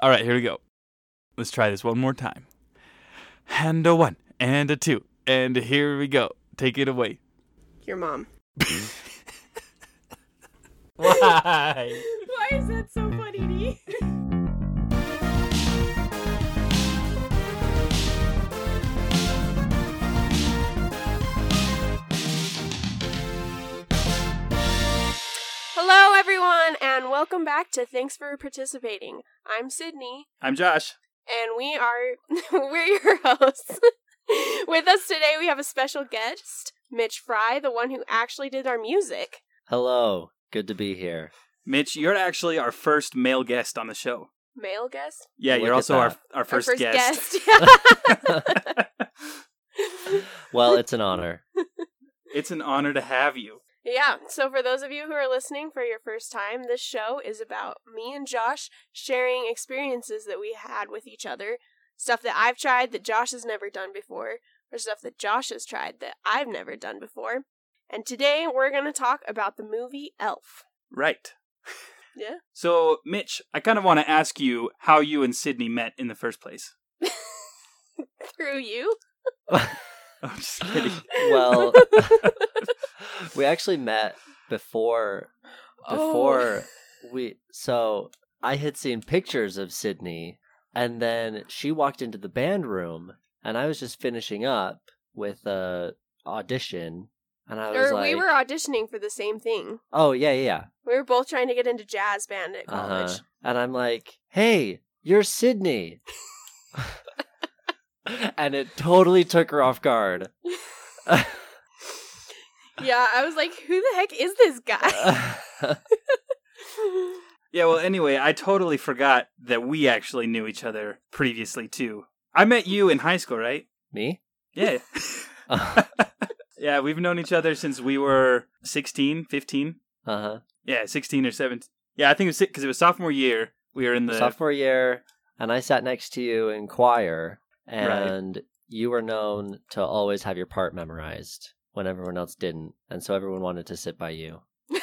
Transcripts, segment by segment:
All right, here we go. Let's try this one more time. And a one, and a two, and here we go. Take it away. Your mom. Why? Why is that so funny to you? Hello, everyone, and welcome back to Thanks for Participating. I'm Sydney, I'm Josh. and we are we're your hosts. With us today, we have a special guest, Mitch Fry, the one who actually did our music. Hello. Good to be here. Mitch, you're actually our first male guest on the show. Male guest, Yeah, Look you're at also our, our first, our first guest. guest. Well, it's an honor. it's an honor to have you. Yeah, so for those of you who are listening for your first time, this show is about me and Josh sharing experiences that we had with each other, stuff that I've tried that Josh has never done before, or stuff that Josh has tried that I've never done before. And today we're going to talk about the movie Elf. Right. Yeah? So, Mitch, I kind of want to ask you how you and Sydney met in the first place. Through you? I'm just kidding. well, we actually met before before we so I had seen pictures of Sydney and then she walked into the band room and I was just finishing up with a audition and I was or like we were auditioning for the same thing. Oh yeah, yeah, yeah. We were both trying to get into jazz band at college. Uh-huh. And I'm like, "Hey, you're Sydney." and it totally took her off guard. Yeah, I was like, who the heck is this guy? Yeah, well, anyway, I totally forgot that we actually knew each other previously, too. I met you in high school, right? Me? Yeah. Uh yeah, we've known each other since we were 16, 15. Uh huh. Yeah, 16 or 17. Yeah, I think it was because it was sophomore year. We were in the. Sophomore year, and I sat next to you in choir, Right. and you were known to always have your part memorized when everyone else didn't, and so everyone wanted to sit by you.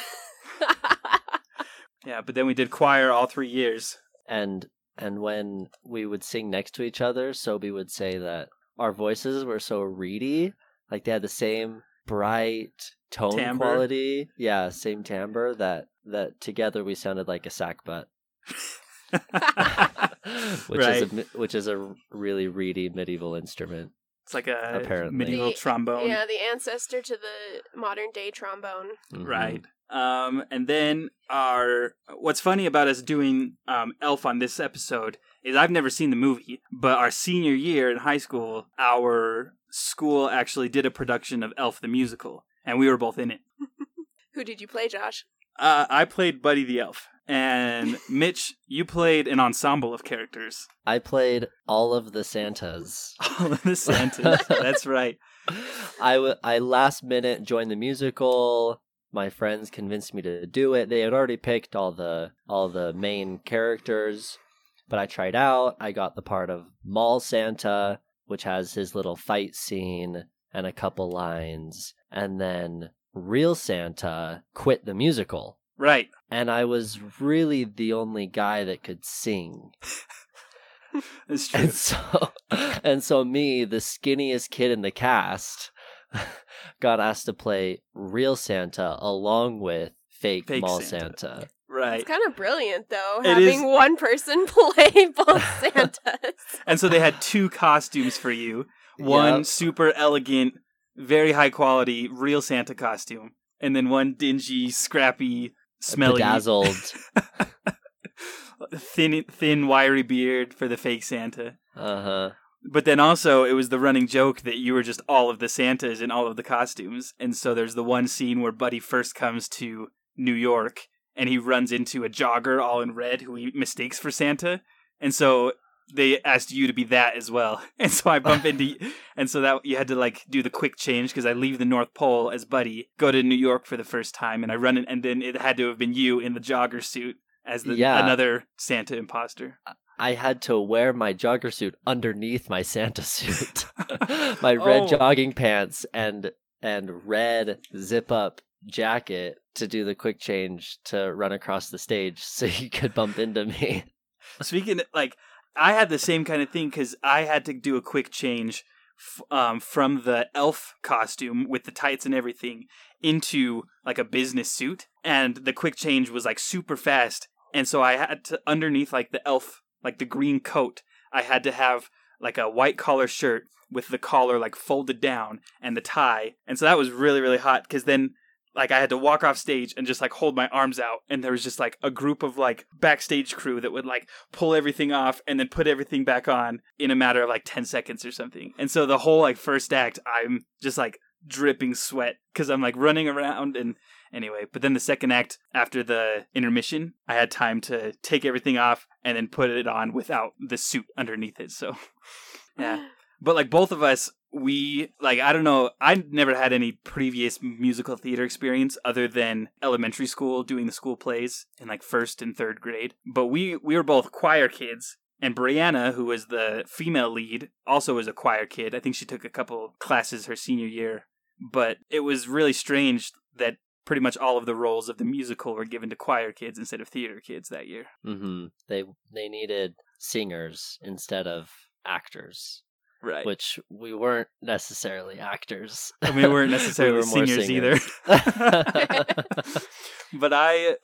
Yeah, but then we did choir all three years. And and when we would sing next to each other, Sobi would say that our voices were so reedy, like they had the same bright tone Timbre. quality. Yeah, same timbre that that together we sounded like a sackbut. which is a, which is a really reedy medieval instrument. It's like a Apparently. medieval The- trombone. Yeah, the ancestor to the modern day trombone. Mhm. Right. Um, and then our what's funny about us doing um, Elf on this episode is I've never seen the movie, but our senior year in high school, our school actually did a production of Elf the musical, and we were both in it. Who did you play, Josh? Uh, I played Buddy the Elf, and Mitch, you played an ensemble of characters. I played all of the Santas. All of the Santas. That's right. I, w- I last minute joined the musical. My friends convinced me to do it. They had already picked all the all the main characters, but I tried out. I got the part of Mall Santa, which has his little fight scene and a couple lines, and then Real Santa quit the musical. Right. And I was really the only guy that could sing. That's true. And so, and so me, the skinniest kid in the cast, got asked to play real Santa along with fake, Fake mall Santa. Santa. Right. It's kind of brilliant, though, It having is- one person play both Santas. And so they had two costumes for you. One Yep. super elegant, very high quality, real Santa costume, and then one dingy, scrappy, smelly, bedazzled. thin, thin, wiry beard for the fake Santa. Uh huh. But then also, it was the running joke that you were just all of the Santas in all of the costumes. And so there's the one scene where Buddy first comes to New York and he runs into a jogger all in red who he mistakes for Santa. And so they asked you to be that as well. And so I bump into and so that you had to like do the quick change because I leave the North Pole as Buddy, go to New York for the first time, and I run it, and then it had to have been you in the jogger suit as the Yeah. another Santa imposter. I had to wear my jogger suit underneath my Santa suit, my red Oh. jogging pants and and red zip up jacket to do the quick change to run across the stage so you could bump into me. Speaking like I had the same kind of thing because I had to do a quick change f- um, from the elf costume with the tights and everything into like a business suit, and the quick change was like super fast, and so I had to underneath like the elf like the green coat, I had to have like a white collar shirt with the collar like folded down and the tie, and so that was really really hot because then like I had to walk off stage and just like hold my arms out and there was just like a group of like backstage crew that would like pull everything off and then put everything back on in a matter of like 10 seconds or something. And so the whole like first act I'm just like dripping sweat cuz I'm like running around and anyway, but then the second act after the intermission, I had time to take everything off and then put it on without the suit underneath it. So yeah. But like both of us we like I don't know I never had any previous musical theater experience other than elementary school doing the school plays in like first and third grade. But we we were both choir kids and Brianna who was the female lead also was a choir kid. I think she took a couple classes her senior year. But it was really strange that pretty much all of the roles of the musical were given to choir kids instead of theater kids that year. Mm-hmm. They they needed singers instead of actors, right. which we weren't necessarily actors. and we weren't necessarily were more singers either. but I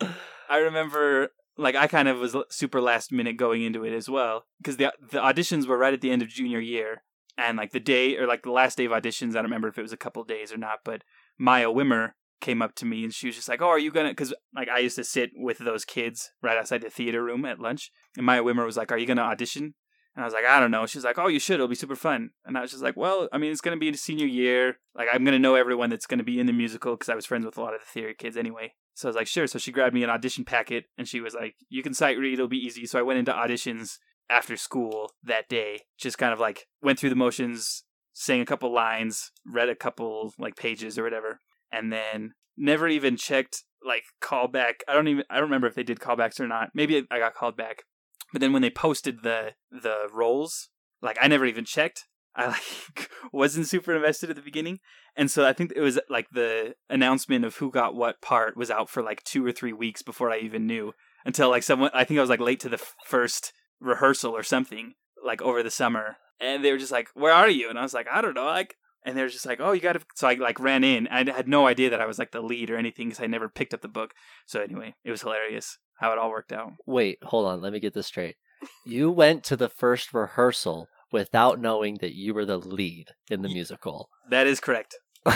I remember like I kind of was super last minute going into it as well because the the auditions were right at the end of junior year and like the day or like the last day of auditions I don't remember if it was a couple days or not but Maya Wimmer came up to me and she was just like oh are you gonna because like I used to sit with those kids right outside the theater room at lunch and Maya Wimmer was like are you gonna audition and I was like, I don't know. She's like, Oh, you should. It'll be super fun. And I was just like, Well, I mean, it's going to be senior year. Like, I'm going to know everyone that's going to be in the musical because I was friends with a lot of the theater kids anyway. So I was like, Sure. So she grabbed me an audition packet and she was like, You can sight read. It'll be easy. So I went into auditions after school that day. Just kind of like went through the motions, sang a couple lines, read a couple like pages or whatever, and then never even checked like callback. I don't even I don't remember if they did callbacks or not. Maybe I got called back. But then when they posted the the roles, like I never even checked. I like wasn't super invested at the beginning. And so I think it was like the announcement of who got what part was out for like 2 or 3 weeks before I even knew until like someone I think I was like late to the first rehearsal or something like over the summer. And they were just like, "Where are you?" And I was like, "I don't know." Like and they were just like, "Oh, you got to." So I like ran in. I had no idea that I was like the lead or anything because I never picked up the book. So anyway, it was hilarious how it all worked out. Wait, hold on. Let me get this straight. You went to the first rehearsal without knowing that you were the lead in the musical. That is correct.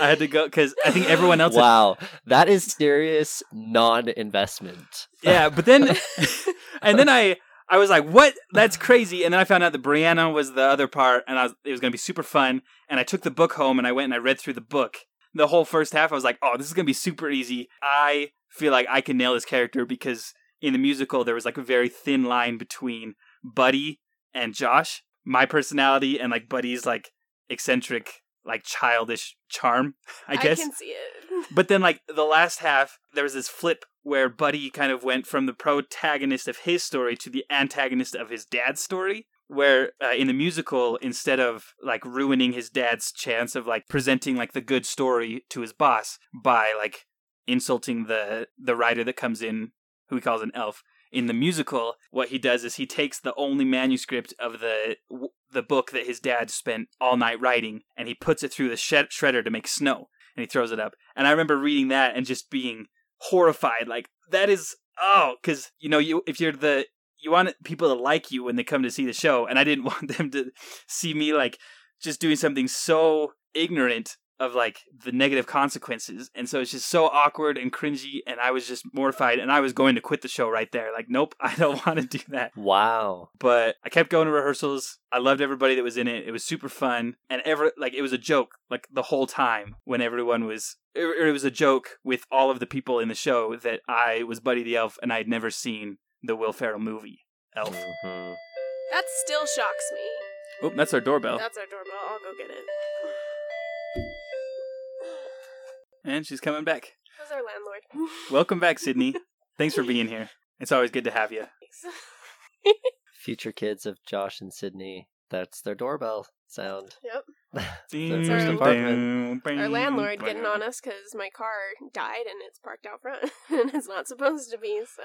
I had to go because I think everyone else. had- wow, that is serious non-investment. yeah, but then, and then I, I was like, "What? That's crazy!" And then I found out that Brianna was the other part, and I was, it was going to be super fun. And I took the book home, and I went and I read through the book. The whole first half, I was like, "Oh, this is going to be super easy." I feel like I can nail this character because in the musical there was like a very thin line between Buddy and Josh, my personality, and like Buddy's like eccentric, like childish charm. I guess. I can see it. But then, like the last half, there was this flip where Buddy kind of went from the protagonist of his story to the antagonist of his dad's story. Where uh, in the musical, instead of like ruining his dad's chance of like presenting like the good story to his boss by like insulting the the writer that comes in, who he calls an elf, in the musical, what he does is he takes the only manuscript of the the book that his dad spent all night writing, and he puts it through the shed- shredder to make snow, and he throws it up. And I remember reading that and just being horrified, like that is oh, because you know you if you're the you want people to like you when they come to see the show, and I didn't want them to see me like just doing something so ignorant of like the negative consequences. And so it's just so awkward and cringy and i was just mortified and i was going to quit the show right there. Like nope i don't want to do that. Wow. but i kept going to rehearsals. I loved everybody that was in it. It was super fun. And ever like it was a joke like the whole time when everyone was it, it was a joke with all of the people in the show that i was buddy the elf and i had never seen the will ferrell movie elf Mhm. That still shocks me. oh that's our doorbell That's our doorbell. I'll go get it. and she's coming back How's our landlord? welcome back sydney thanks for being here it's always good to have you Thanks. Future kids of Josh and Sydney. That's their doorbell sound. Yep. First our- apartment. Our landlord getting on us because my car died and it's parked out front and it's not supposed to be. So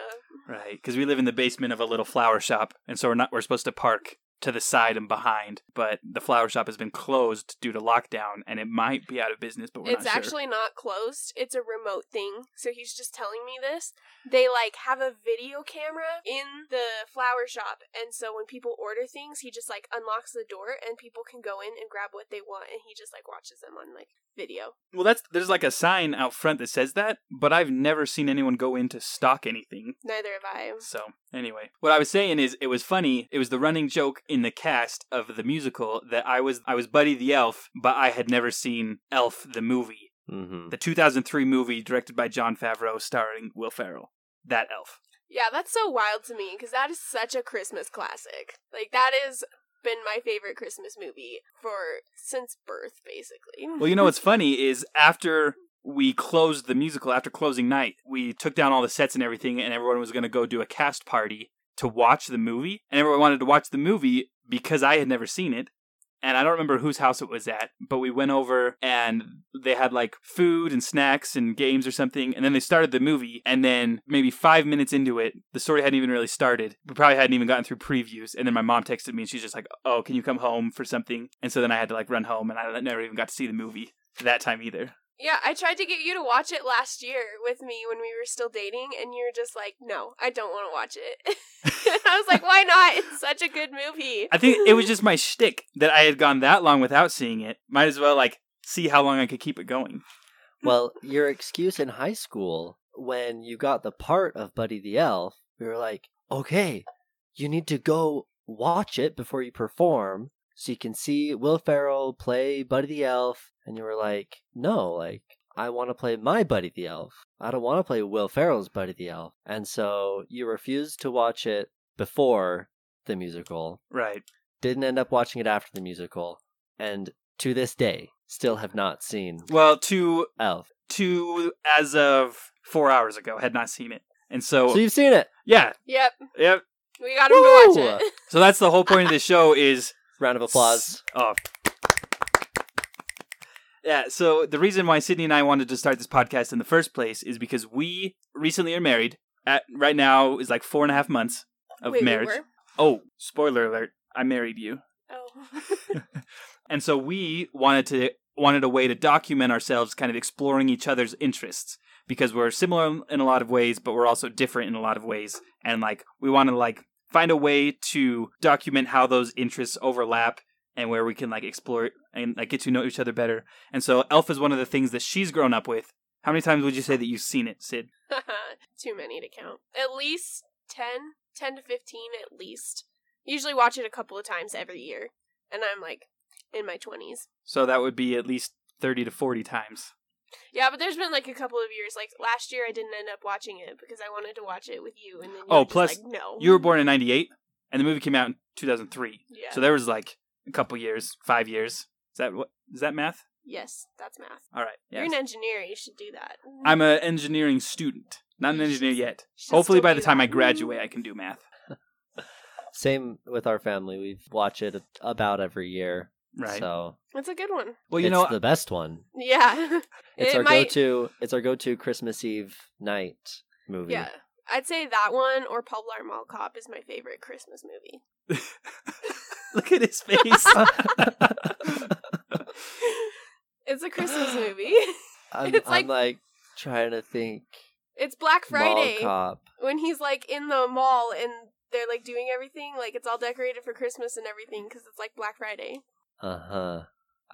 Right, because we live in the basement of a little flower shop, and so we're not we're supposed to park to the side and behind, but the flower shop has been closed due to lockdown, and it might be out of business, but we're it's not sure. actually not closed. It's a remote thing. So he's just telling me this. They like have a video camera in the flower shop, and so when people order things, he just like unlocks the door and people can go in and grab what they want, and he just like watches them on like video. Well, that's there's like a sign out front that says that, but I've never seen anyone go in to stock anything. Neither have I. So anyway, what I was saying is, it was funny. It was the running joke in the cast of the musical that I was I was Buddy the Elf, but I had never seen Elf the movie, hmm the 2003 movie directed by Jon Favreau, starring Will Ferrell. That Elf. Yeah, that's so wild to me because that is such a Christmas classic. Like that has been my favorite Christmas movie for since birth, basically. Well, you know what's funny is after we closed the musical, after closing night, we took down all the sets and everything, and everyone was going to go do a cast party to watch the movie. And everyone wanted to watch the movie because I had never seen it. And I don't remember whose house it was at, but we went over and they had like food and snacks and games or something. And then they started the movie. And then maybe five minutes into it, the story hadn't even really started. We probably hadn't even gotten through previews. And then my mom texted me and she's just like, Oh, can you come home for something? And so then I had to like run home and I never even got to see the movie that time either. Yeah, I tried to get you to watch it last year with me when we were still dating, and you were just like, "No, I don't want to watch it." I was like, "Why not? It's such a good movie." I think it was just my shtick that I had gone that long without seeing it. Might as well like see how long I could keep it going. Well, your excuse in high school when you got the part of Buddy the Elf, we were like, okay, you need to go watch it before you perform so you can see Will Ferrell play Buddy the Elf. And you were like, no, like, I want to play my Buddy the Elf. I don't want to play Will Ferrell's Buddy the Elf. And so you refused to watch it before the musical, Right. didn't end up watching it after the musical, and to this day, still have not seen Well, to Elf. to as of four hours ago, had not seen it, and so, So you've seen it. yeah, Yep, yep. we got him to watch it. So that's the whole point of the show is Round of applause. Oh. Yeah, so the reason why Sydney and I wanted to start this podcast in the first place is because we recently are married. At right now is like four and a half months of Wait, we marriage. were? Oh, spoiler alert! I married you. Oh, And so we wanted to wanted a way to document ourselves, kind of exploring each other's interests because we're similar in a lot of ways, but we're also different in a lot of ways. And like we want to like find a way to document how those interests overlap and where we can like explore and like get to know each other better. And so Elf is one of the things that she's grown up with. How many times would you say that you've seen it, Sid? too many to count. At least 10, 10 to fifteen, at least. Usually watch it a couple of times every year, and I'm like in my twenties. So that would be at least 30 to 40 times. Yeah, but there's been like a couple of years. Like last year, I didn't end up watching it because I wanted to watch it with you, and then you Oh, were just plus like, no, You were born in 98 and the movie came out in 2003. Yeah. So there was like a couple years, 5 years. Is that what is that math? yes, that's math. All right. You're an engineer. You should do that. I'm an engineering student, not an engineer yet. Hopefully, by the time I graduate, I can do math. Same with our family. We watch it about every year. Right. So That's a good one. well, you it's know, the best one. Yeah. It's It our might- go-to. It's our go-to Christmas Eve night movie. Yeah. I'd say that one or Paul Blart Mall Cop is my favorite Christmas movie. look at his face. It's a Christmas movie. I'm, It's I'm like- like trying to think. It's Black Friday Mall cop. when he's like in the mall and they're like doing everything. Like it's all decorated for Christmas and everything because it's like Black Friday. Uh huh.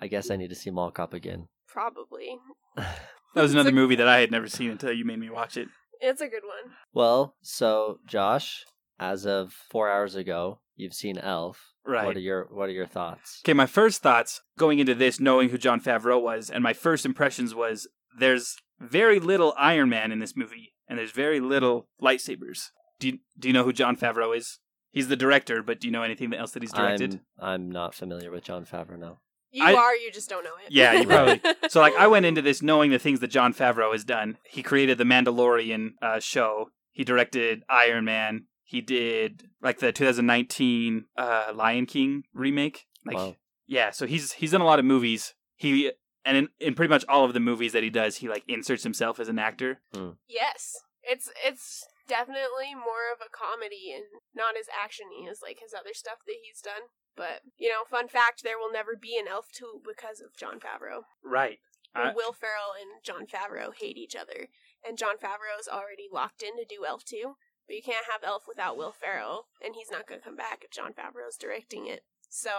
I guess I need to see Mall Cop again. Probably. that was another movie that I had never seen until you made me watch it. It's a good one. Well, so Josh, as of four hours ago, you've seen Elf. Right. What are your What are your thoughts? Okay, my first thoughts going into this, knowing who Jon Favreau was, and my first impressions was there's very little Iron Man in this movie, and there's very little lightsabers. Do you, do you know who Jon Favreau is? He's the director, but do you know anything else that he's directed? I'm I'm not familiar with Jon Favreau. No. You I- are, you just don't know it. Yeah, you probably- So, like, I went into this knowing the things that Jon Favreau has done. He created the Mandalorian uh, show. He directed Iron Man. He did like the 2019 uh, Lion King remake. Like, Wow. Yeah, so he's he's done a lot of movies. He and in, in pretty much all of the movies that he does, he like inserts himself as an actor. Yes, it's it's definitely more of a comedy and not as actiony as like his other stuff that he's done. But you know, fun fact: there will never be an Elf two because of Jon Favreau. Right. I- Will Ferrell and Jon Favreau hate each other, and Jon Favreau is already locked in to do Elf two. But you can't have Elf without Will Ferrell, and he's not going to come back if Jon Favreau's directing it. So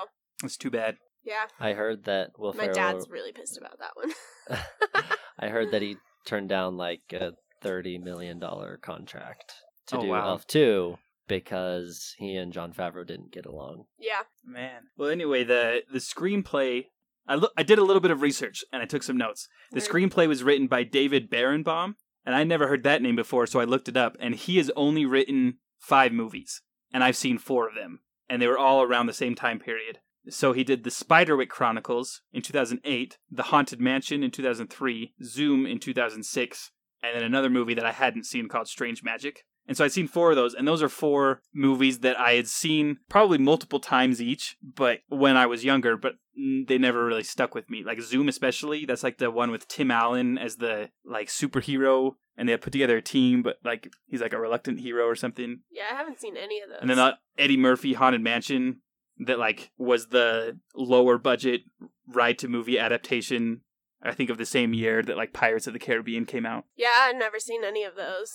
It's too bad. yeah, I heard that Will my Ferrell. dad's really pissed about that one. I heard that he turned down like a thirty million dollar contract to Oh, do wow. Elf two because he and Jon Favreau didn't get along. yeah, Man. Well, anyway, the the screenplay. I look. I did a little bit of research and I took some notes. The Nerd. screenplay was written by David Berenbaum, and I never heard that name before, so I looked it up. And he has only written five movies, and I've seen four of them, and they were all around the same time period. So he did the Spiderwick Chronicles in 2008, The Haunted Mansion in 2003, Zoom in 2006, and then another movie that I hadn't seen called Strange Magic. And so I'd seen four of those, and those are four movies that I had seen probably multiple times each, but when I was younger, but they never really stuck with me. Like Zoom, especially, that's like the one with Tim Allen as the like superhero, and they put together a team, but like he's like a reluctant hero or something. yeah. I haven't seen any of those. And then uh, Eddie Murphy Haunted Mansion, that like was the lower budget ride to movie adaptation. I think of the same year that like Pirates of the Caribbean came out. yeah, I've never seen any of those.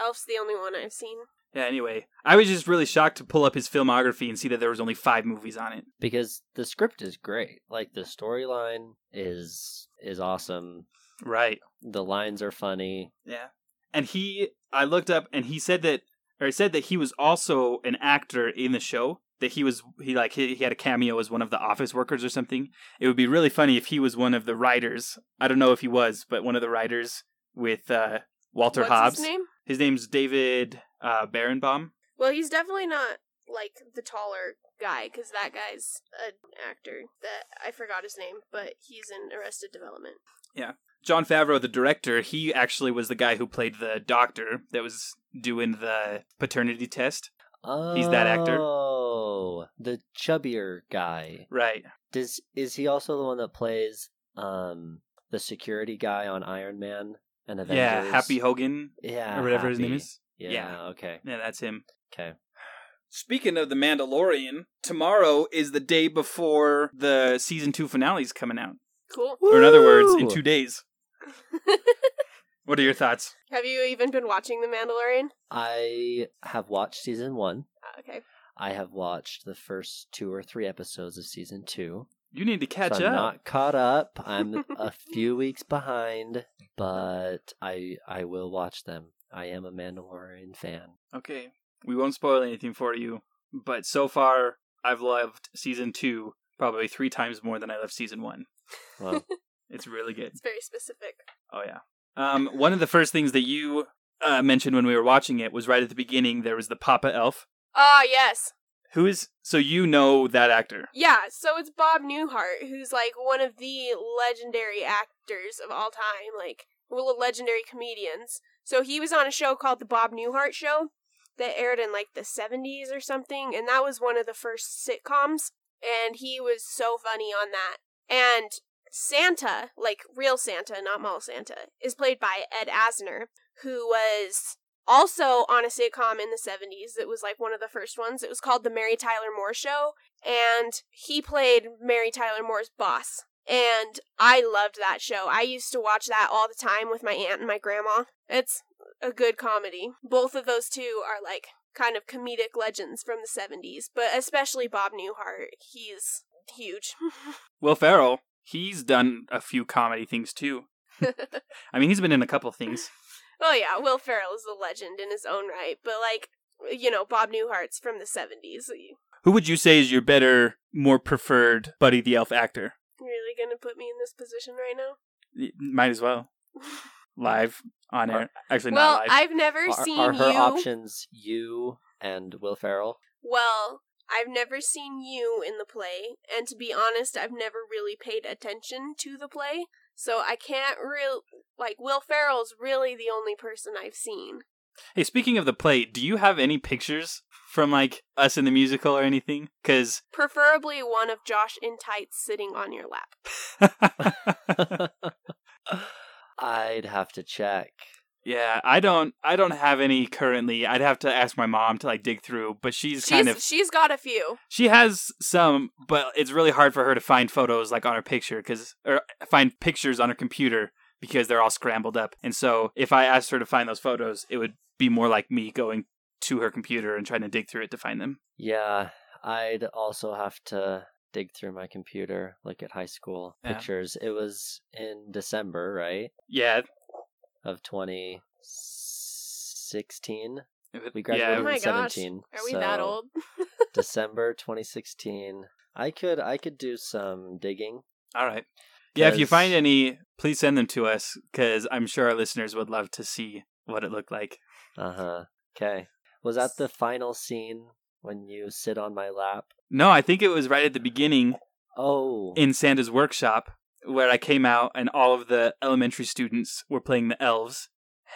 Elf's the only one I've seen. Yeah, anyway, I was just really shocked to pull up his filmography and see that there was only five movies on it. Because the script is great. Like the storyline is is awesome. Right. The lines are funny. Yeah. And he, I looked up and he said that, or he said that he was also an actor in the show. That he was, he like, he, he had a cameo as one of the office workers or something. It would be really funny if he was one of the writers. I don't know if he was, but one of the writers with uh, Walter What's Hobbs. his name? His name's David uh, Berenbaum. Well, he's definitely not like the taller guy because that guy's an actor that I forgot his name, but he's in Arrested Development. Yeah. Jon Favreau, the director, he actually was the guy who played the doctor that was doing the paternity test. Oh, He's that actor. Oh, the chubbier guy. Right. Does is he also the one that plays um the security guy on Iron Man and Avengers? Yeah, Happy Hogan yeah, or whatever his name is. Yeah, Yeah. okay, Yeah, that's him. okay. Speaking of The Mandalorian, tomorrow is the day before the season two finale is coming out. Cool. Or in other words, in two days. What are your thoughts? Have you even been watching The Mandalorian? I have watched season one. Ah, okay. I have watched the first two or three episodes of season two. You need to catch so I'm up. not caught up. I'm a few weeks behind, but I I will watch them. I am a Mandalorian fan. Okay. We won't spoil anything for you, but so far I've loved season two probably three times more than I loved season one. Well, It's really good. It's very specific. Oh yeah. Um, one of the first things that you uh, mentioned when we were watching it was right at the beginning. There was the Papa Elf, Ah, yes. who is so you know that actor. Yeah, so it's Bob Newhart, who's like one of the legendary actors of all time, like well, legendary comedians. So he was on a show called The Bob Newhart Show that aired in like the 70s or something, and that was one of the first sitcoms, and he was so funny on that. And Santa, like real Santa, not mall Santa, is played by Ed Asner, who was also on a sitcom in the 70s. It was like one of the first ones. It was called The Mary Tyler Moore Show, and he played Mary Tyler Moore's boss. And I loved that show. I used to watch that all the time with my aunt and my grandma. It's a good comedy. Both of those two are like kind of comedic legends from the 70s, but especially Bob Newhart. He's huge. Will Ferrell, he's done a few comedy things too. I mean, he's been in a couple things. oh yeah, Will Ferrell is a legend in his own right, but like you know, Bob Newhart's from the 70s. Who would you say is your better, more preferred Buddy the Elf actor? You really gonna put me in this position right now? Y- Might as well live on air. Actually, well, not live. I've never are, seen are her you. options you and Will Ferrell? Well, I've never seen you in the play, and to be honest, I've never really paid attention to the play, so I can't real like Will Ferrell's really the only person I've seen. Hey, speaking of the play, do you have any pictures from like us in the musical or anything? Because Preferably one of Josh in tights sitting on your lap. I'd have to check. Yeah, I don't I don't have any currently. I'd have to ask my mom to like dig through, but she's, She's kind of she's got a few. she has some, but it's really hard for her to find photos like on her picture because or find pictures on her computer because they're all scrambled up. And so if I asked her to find those photos, it would be more like me going to her computer and trying to dig through it to find them. Yeah, I'd also have to dig through my computer, look at high school Yeah. pictures. It was in December, right? Yeah, Of 2016. it- We yeah, graduated Oh my in gosh. 17. Are we that old? December 2016. I could I could do some digging. All right. Yeah, if you find any, please send them to us because I'm sure our listeners would love to see what it looked like. Uh-huh. Okay. Was that the final scene when you sit on my lap? No, I think it was right at the beginning Oh. in Santa's workshop where I came out and all of the elementary students were playing the elves,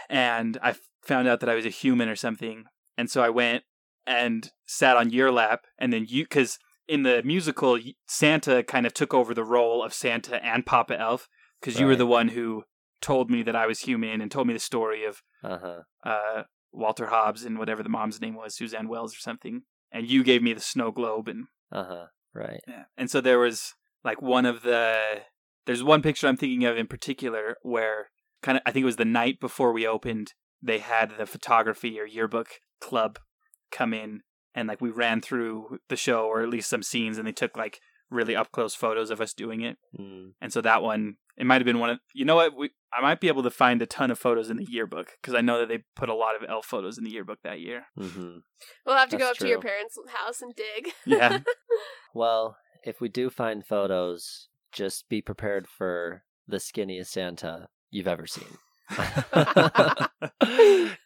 and I f- found out that I was a human or something, and so I went and sat on your lap, and then you because in the musical Santa kind of took over the role of Santa and Papa Elf because you were the one who told me that I was human and told me the story of uh-huh. uh, Walter Hobbs and whatever the mom's name was, Suzanne Wells or something. And you gave me the snow globe, and Uh-huh. Right. yeah, and so there was like one of the there's one picture I'm thinking of in particular where kind of I think it was the night before we opened, they had the photography or yearbook club come in and like we ran through the show or at least some scenes and they took like really up close photos of us doing it. Mm. And so that one, it might have been one of, you know what? We, I might be able to find a ton of photos in the yearbook because I know that they put a lot of elf photos in the yearbook that year. Mm-hmm. We'll have to go That's up to your parents' house and dig. Yeah. Well, if we do find photos, just be prepared for the skinniest Santa you've ever seen.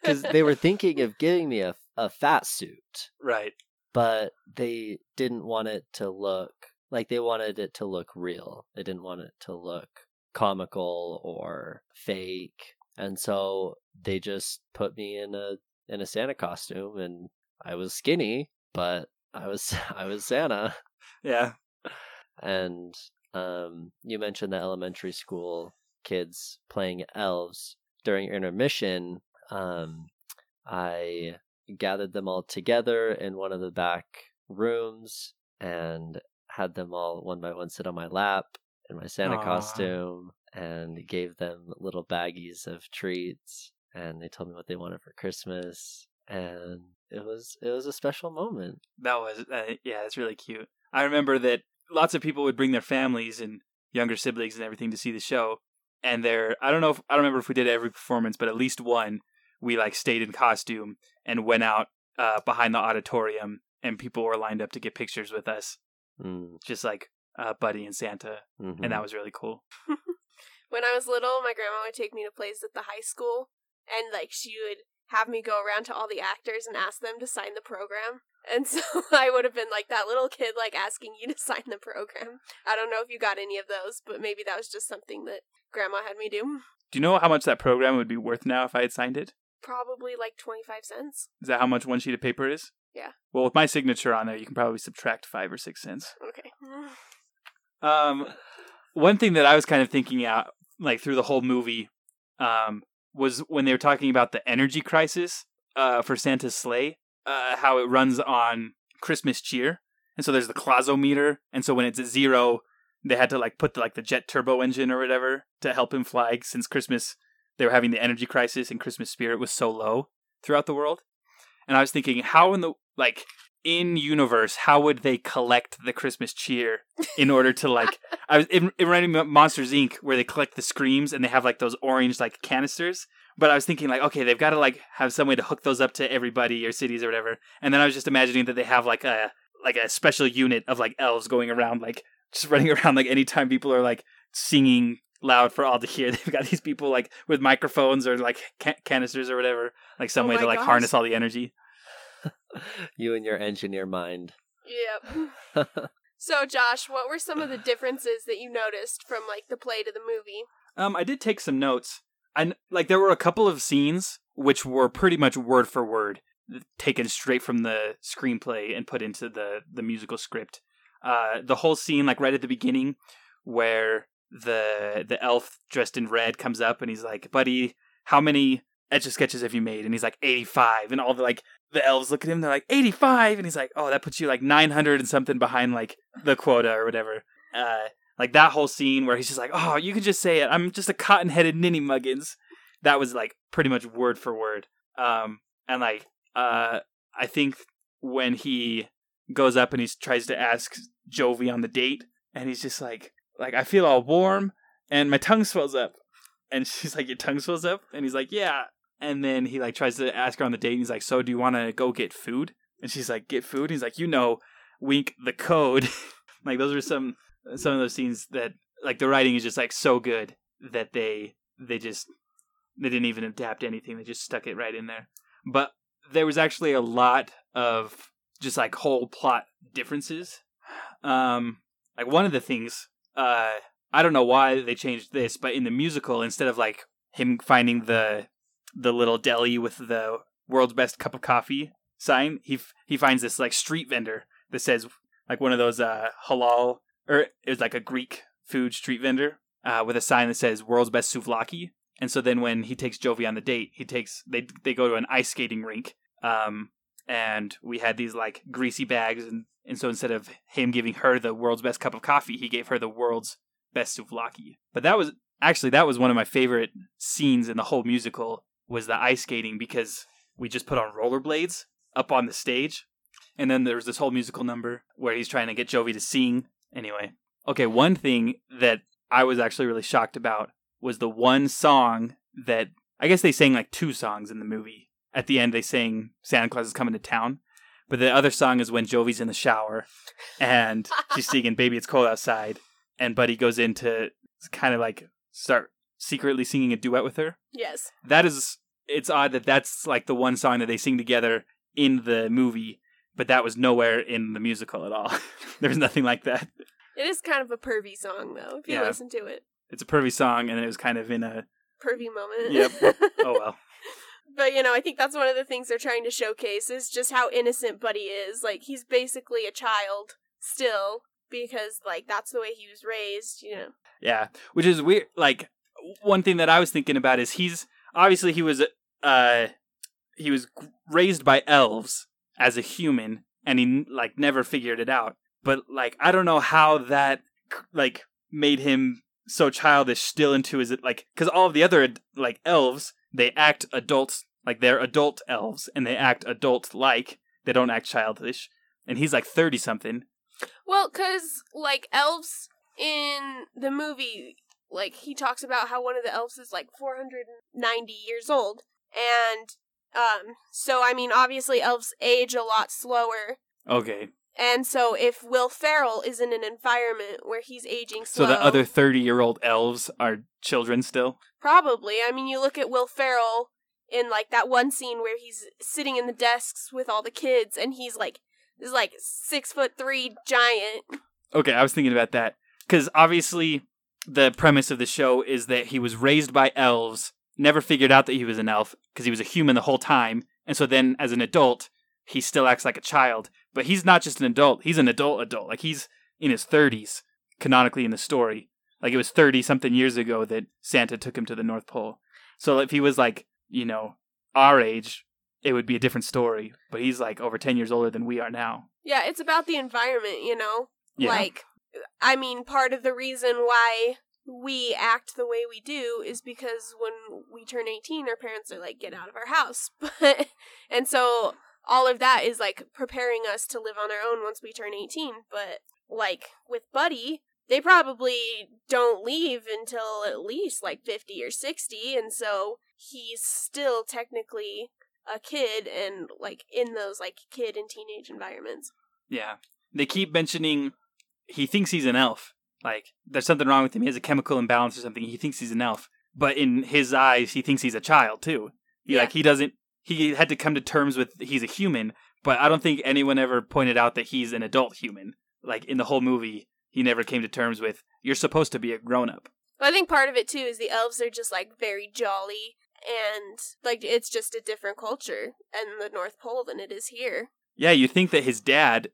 Because they were thinking of giving me a, a fat suit, right. but they didn't want it to look like they wanted it to look real. They didn't want it to look comical or fake. And so they just put me in a in a Santa costume and I was skinny, but I was I was Santa. Yeah. And um, you mentioned the elementary school kids playing elves during intermission. Um, I gathered them all together in one of the back rooms and had them all one by one sit on my lap in my Santa Aw. costume and gave them little baggies of treats and they told me what they wanted for Christmas and it was it was a special moment. That was, uh, yeah, it's really cute. I remember that lots of people would bring their families and younger siblings and everything to see the show. And there, I don't know if, I don't remember if we did every performance, but at least one, we like stayed in costume and went out uh, behind the auditorium and people were lined up to get pictures with us, Mm, just like uh, Buddy and Santa. mhm. And that was really cool. when I was little, my grandma would take me to plays at the high school, and like she would have me go around to all the actors and ask them to sign the program. And so I would have been like that little kid, like asking you to sign the program. I don't know if you got any of those, but maybe that was just something that grandma had me do. Do you know how much that program would be worth now if I had signed it? Probably like 25 cents. Is that how much one sheet of paper is? Yeah. Well, with my signature on there, you can probably subtract five or six cents. Okay. Um, one thing that I was kind of thinking out, like through the whole movie, um, was when they were talking about the energy crisis uh, for Santa's sleigh, uh, how it runs on Christmas cheer, and so there's the Clausometer, and so when it's at zero, they had to like put the, like the jet turbo engine or whatever to help him fly since Christmas they were having the energy crisis and Christmas spirit was so low throughout the world. And I was thinking, how in the like in universe, how would they collect the Christmas cheer in order to like? I was it, it reminded me of Monsters Inc. where they collect the screams and they have like those orange like canisters. But I was thinking like, okay, they've got to like have some way to hook those up to everybody or cities or whatever. And then I was just imagining that they have like a like a special unit of like elves going around like just running around like anytime people are like singing loud for all to hear. They've got these people like with microphones or like ca- canisters or whatever, like some Oh way to like gosh. harness all the energy. you and your engineer mind. Yep. so, Josh, what were some of the differences that you noticed from like the play to the movie? Um, I did take some notes. and like there were a couple of scenes which were pretty much word for word taken straight from the screenplay and put into the the musical script. Uh, the whole scene, like right at the beginning, where the the elf dressed in red comes up and he's like, "Buddy, how many etch a sketches have you made?" And he's like, "85." And all the like the elves look at him, they're like, "85," and he's like, "Oh, that puts you like 900 and something behind like the quota or whatever." Uh, like that whole scene where he's just like, "Oh, you can just say it. I'm just a cotton-headed ninny muggins." That was like pretty much word for word. Um, and like, uh, I think when he goes up and he tries to ask Jovie on the date, and he's just like, like I feel all warm and my tongue swells up, and she's like, your tongue swells up, and he's like, yeah. And then he like tries to ask her on the date, and he's like, so do you want to go get food? And she's like, get food. And he's like, you know, wink the code. like those are some some of those scenes that like the writing is just like so good that they they just they didn't even adapt anything. They just stuck it right in there. But there was actually a lot of just like whole plot differences. Um, like one of the things, uh, I don't know why they changed this, but in the musical, instead of like him finding the the little deli with the world's best cup of coffee sign, he f- he finds this like street vendor that says like one of those uh halal or it was like a Greek food street vendor uh, with a sign that says world's best souvlaki. And so then when he takes Jovie on the date, he takes they they go to an ice skating rink. Um, and we had these like greasy bags and and so instead of him giving her the world's best cup of coffee, he gave her the world's best souvlaki. But that was actually that was one of my favorite scenes in the whole musical was the ice skating because we just put on rollerblades up on the stage. And then there's this whole musical number where he's trying to get Jovie to sing. Anyway, okay, one thing that I was actually really shocked about was the one song that I guess they sang like two songs in the movie. At the end, they sang Santa Claus is coming to town. But the other song is when Jovie's in the shower and she's singing Baby It's Cold Outside. And Buddy goes in to kind of like start secretly singing a duet with her. Yes. That is, it's odd that that's like the one song that they sing together in the movie, but that was nowhere in the musical at all. There's nothing like that. It is kind of a pervy song, though, if you Yeah. listen to it. It's a pervy song, and it was kind of in a Pervy moment. Yep. oh well. But you know, I think that's one of the things they're trying to showcase is just how innocent Buddy is. Like he's basically a child still because like that's the way he was raised, you know. Yeah, which is weird. Like one thing that I was thinking about is he's obviously he was uh he was raised by elves as a human, and he like never figured it out. But like I don't know how that like made him so childish still into his like because all of the other like elves they act adults like they're adult elves and they act adult like they don't act childish. And he's like 30 something Well, cuz like elves in the movie like he talks about how one of the elves is like 490 years old and um so I mean obviously elves age a lot slower okay and so if Will Ferrell is in an environment where he's aging so the other 30 year old elves are children still Probably. I mean, you look at Will Ferrell in like that one scene where he's sitting in the desks with all the kids, and he's like this like six foot three giant. Okay, I was thinking about that because obviously the premise of the show is that he was raised by elves, never figured out that he was an elf because he was a human the whole time, and so then as an adult, he still acts like a child. But he's not just an adult; he's an adult adult. Like he's in his thirties canonically in the story. Like it was thirty something years ago that Santa took him to the North Pole. So if he was like you know our age, it would be a different story. But he's like over ten years older than we are now. Yeah, it's about the environment, you know. Yeah. Like, I mean, part of the reason why we act the way we do is because when we turn 18 our parents are like get out of our house but and so all of that is like preparing us to live on our own once we turn 18 but like with buddy they probably don't leave until at least like 50 or 60 and so he's still technically a kid and like in those like kid and teenage environments Yeah. They keep mentioning he thinks he's an elf. Like there's something wrong with him. He has a chemical imbalance or something. He thinks he's an elf. But in his eyes, he thinks he's a child too. He Yeah. like he doesn't he had to come to terms with he's a human, but I don't think anyone ever pointed out that he's an adult human. Like in the whole movie, he never came to terms with you're supposed to be a grown up. Well, I think part of it too is the elves are just like very jolly and like it's just a different culture in the North Pole than it is here. Yeah, you think that his dad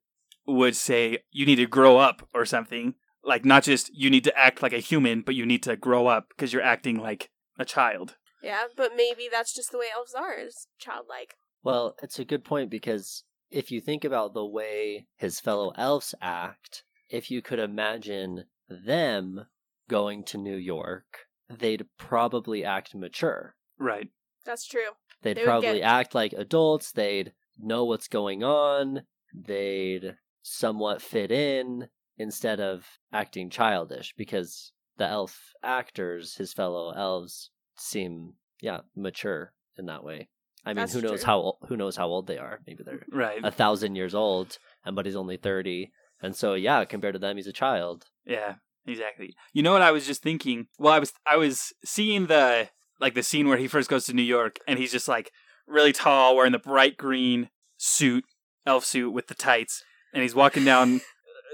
would say you need to grow up or something. Like not just you need to act like a human, but you need to grow up because you're acting like a child. Yeah, but maybe that's just the way elves are, is childlike. Well, it's a good point because if you think about the way his fellow elves act, if you could imagine them going to New York, they'd probably act mature. Right. That's true. They'd They probably get- act like adults. They'd know what's going on. They'd somewhat fit in instead of acting childish because the elf actors, his fellow elves, seem yeah mature in that way. I mean, That's who knows true. how who knows how old they are? Maybe they're Right. a thousand years old, and but he's only thirty, and so yeah, compared to them, he's a child. Yeah, exactly. You know what I was just thinking? Well, I was I was seeing the like the scene where he first goes to New York and he's just like really tall, wearing the bright green suit, elf suit with the tights, and he's walking down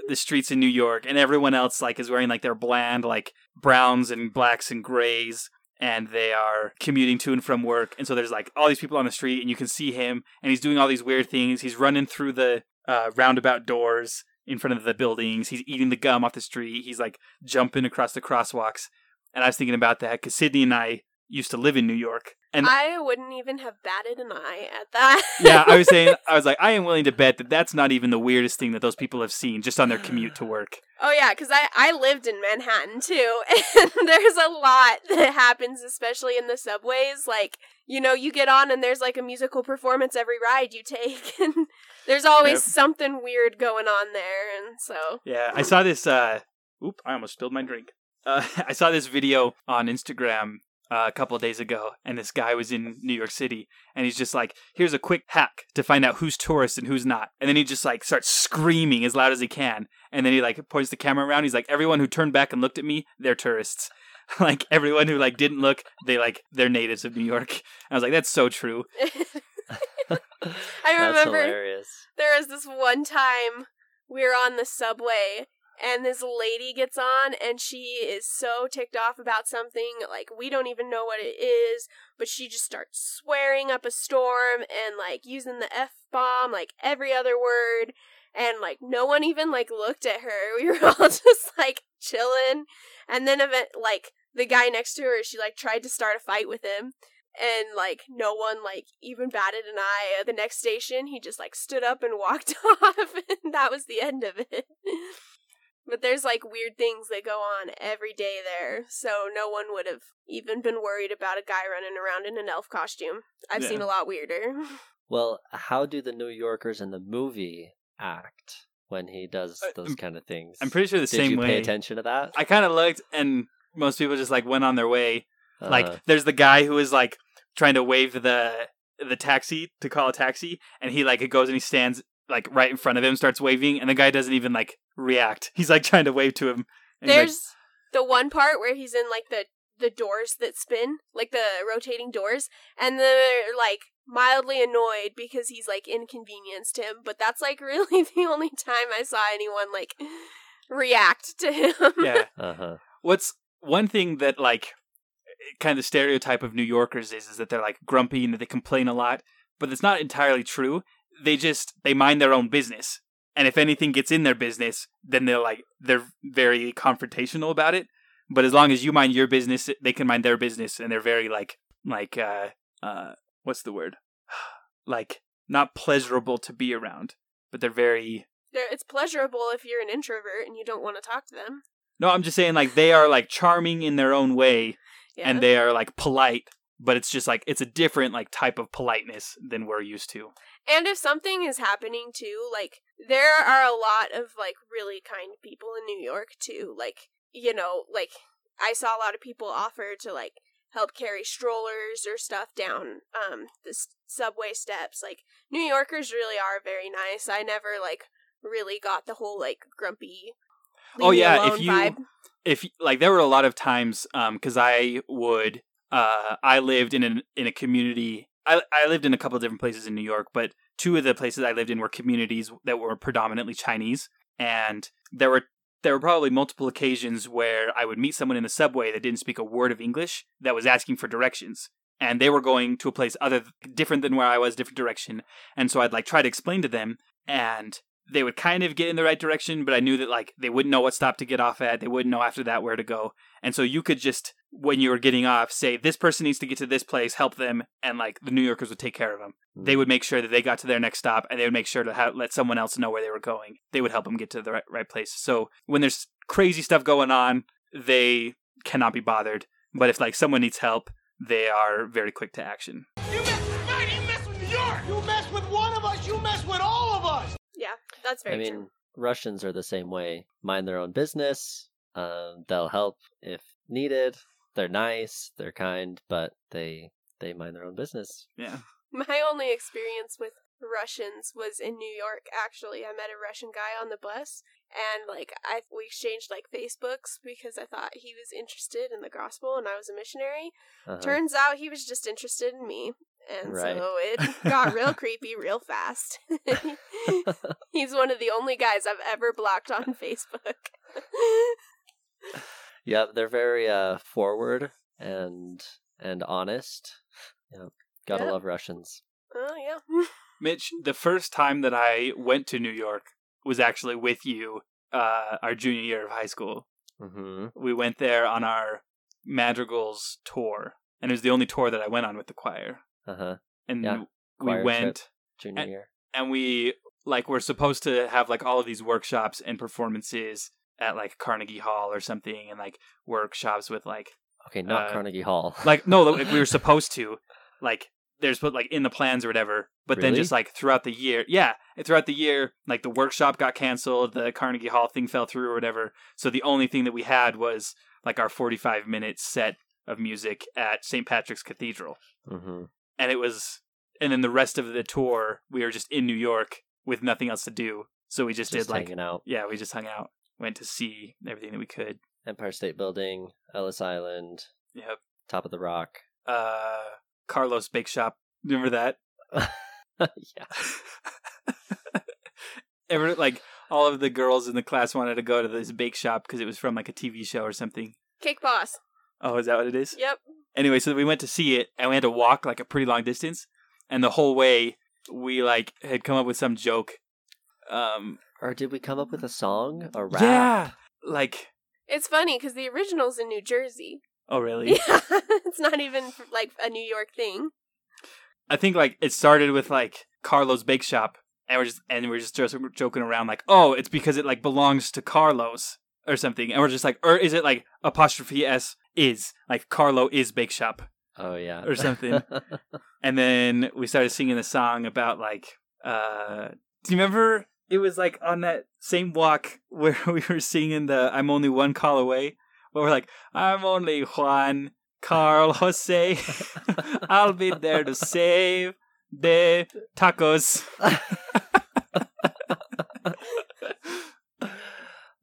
the streets in New York and everyone else like is wearing like their bland like browns and blacks and grays and they are commuting to and from work and so there's like all these people on the street and you can see him and he's doing all these weird things. He's running through the uh, roundabout doors in front of the buildings. He's eating the gum off the street. He's like jumping across the crosswalks. And i was thinking about that because sydney and i used to live in new york and I wouldn't even have batted an eye at that. yeah i was saying i was like i am willing to bet that that's not even the weirdest thing that those people have seen just on their commute to work Oh yeah, because I I lived in Manhattan too, and there's a lot that happens, especially in the subways. Like you know, you get on and there's like a musical performance every ride you take, and there's always Yep. something weird going on there, and so Yeah, I saw this. Uh, oop! I almost spilled my drink. Uh, I saw this video on Instagram uh, a couple of days ago, and this guy was in New York City, and he's just like, "Here's a quick hack to find out who's tourist and who's not." And then he just like starts screaming as loud as he can, and then he like points the camera around. He's like, "Everyone who turned back and looked at me, they're tourists." like everyone who like didn't look, they like they're natives of New York. I was like, "That's so true." I That's remember hilarious. there was this one time we were on the subway and this lady gets on and she is so ticked off about something like we don't even know what it is but she just starts swearing up a storm and like using the f bomb like every other word and like no one even like looked at her. We were all just like chilling. And then event like the guy next to her she like tried to start a fight with him and like no one like even batted an eye. At the next station he just like stood up and walked off and that was the end of it but there's like weird things that go on every day there so no one would have even been worried about a guy running around in an elf costume i've Yeah. seen a lot weirder Well, how do the New Yorkers in the movie act when he does Uh, those I'm- kind of things? I'm pretty sure the Did same you way. pay attention to that? I kind of looked, and most people just like went on their way. Uh, Like there's the guy who is like trying to wave the the taxi to call a taxi, and he like it goes and he stands like right in front of him, starts waving, and the guy doesn't even like react. He's like trying to wave to him. and he's like, there's the one part where he's in like the the doors that spin like the rotating doors and they're like mildly annoyed because he's like inconvenienced him but that's like really the only time i saw anyone like react to him yeah. uh-huh. What's one thing that like kind of stereotype of New Yorkers is is that they're like grumpy and that they complain a lot, but it's not entirely true. They just they mind their own business. And if anything gets in their business, then they're like they're very confrontational about it. But as long as you mind your business, they can mind their business and they're very like like uh uh what's the word? like not pleasurable to be around, but they're very it's pleasurable if you're an introvert and you don't want to talk to them No, I'm just saying like they are like charming in their own way yeah and they are like polite, but it's just like it's a different like type of politeness than we're used to. And if something is happening too, like there are a lot of like really kind people in New York too. Like, you know, like I saw a lot of people offer to like help carry strollers or stuff down um the s- subway steps. Like New Yorkers really are very nice. I never like really got the whole like grumpy Oh, yeah, if you- vibe. If like there were a lot of times um cuz I would uh I lived in an in a community I I lived in a couple of different places in New York, but two of the places I lived in were communities that were predominantly Chinese and there were there were probably multiple occasions where I would meet someone in the subway that didn't speak a word of English that was asking for directions. and they were going to a place other different than where I was, different direction. And so I'd like try to explain to them, and they would kind of get in the right direction, but I knew that like they wouldn't know what stop to get off at. They wouldn't know after that where to go. And so you could just when you were getting off say this person needs to get to this place, help them, and like the New Yorkers would take care of them. Hmm. They would make sure that they got to their next stop, and they would make sure to ha- let someone else know where they were going. They would help them get to the right, right place. So when there's crazy stuff going on, they cannot be bothered. But if like someone needs help, they are very quick to action. You mess with Friday, you mess with New York. You mess with one of us, you mess with all of us. Yeah, that's very I mean, true. Russians are the same way. Mind their own business. Um, they'll help if needed. They're nice. They're kind, but they they mind their own business. Yeah. My only experience with Russians was in New York. Actually, I met a Russian guy on the bus, and like I we exchanged like Facebooks because I thought he was interested in the gospel and I was a missionary. Uh-huh. Turns out he was just interested in me, and Right. so it got real creepy real fast. He's one of the only guys I've ever blocked on Facebook. Yep, they're very uh forward and and honest. Yep, gotta Yep. love Russians. oh yeah. Mitch, the first time that I went to New York was actually with you, uh, our junior year of high school. hmm We went there on our Madrigals tour, and it was the only tour that I went on with the choir. Uh huh. And Yeah, we went. Junior And- year. and we like were supposed to have like all of these workshops and performances at like Carnegie Hall or something, and like workshops with like Okay, not uh, Carnegie Hall. like no, like we were supposed to like there's what like in the plans or whatever but then just like throughout the year yeah throughout the year like the workshop got canceled the carnegie hall thing fell through or whatever so the only thing that we had was like our 45 minute set of music at st patrick's cathedral hmm and it was and then the rest of the tour we were just in new york with nothing else to do so we just, Just did like hanging out. yeah we just hung out went to see everything that we could Empire State Building, Ellis Island, yep top of the rock. uh carlos bake shop remember that yeah. Every like all of the girls in the class wanted to go to this bake shop because it was from like a TV show or something. Cake Boss. Oh, is that what it is? Yep. Anyway, so we went to see it and we had to walk like a pretty long distance, and the whole way we like had come up with some joke. Um, Or did we come up with a song? A rap? yeah, like It's funny because the original's in New Jersey. oh really? Yeah, it's not even like a New York thing. I think like it started with like Carlos Bake Shop, and we're just and we're just, just joking around like, oh, it's because it like belongs to Carlos or something, and we're just like, or is it like apostrophe s is like Carlo is Bake Shop, Oh yeah. Or something. and then we started singing the song about like, uh, do you remember? It was like on that same walk where we were singing the "I'm only one call away," where we're like, "I'm only Juan." Carl Jose, I'll be there to save the tacos.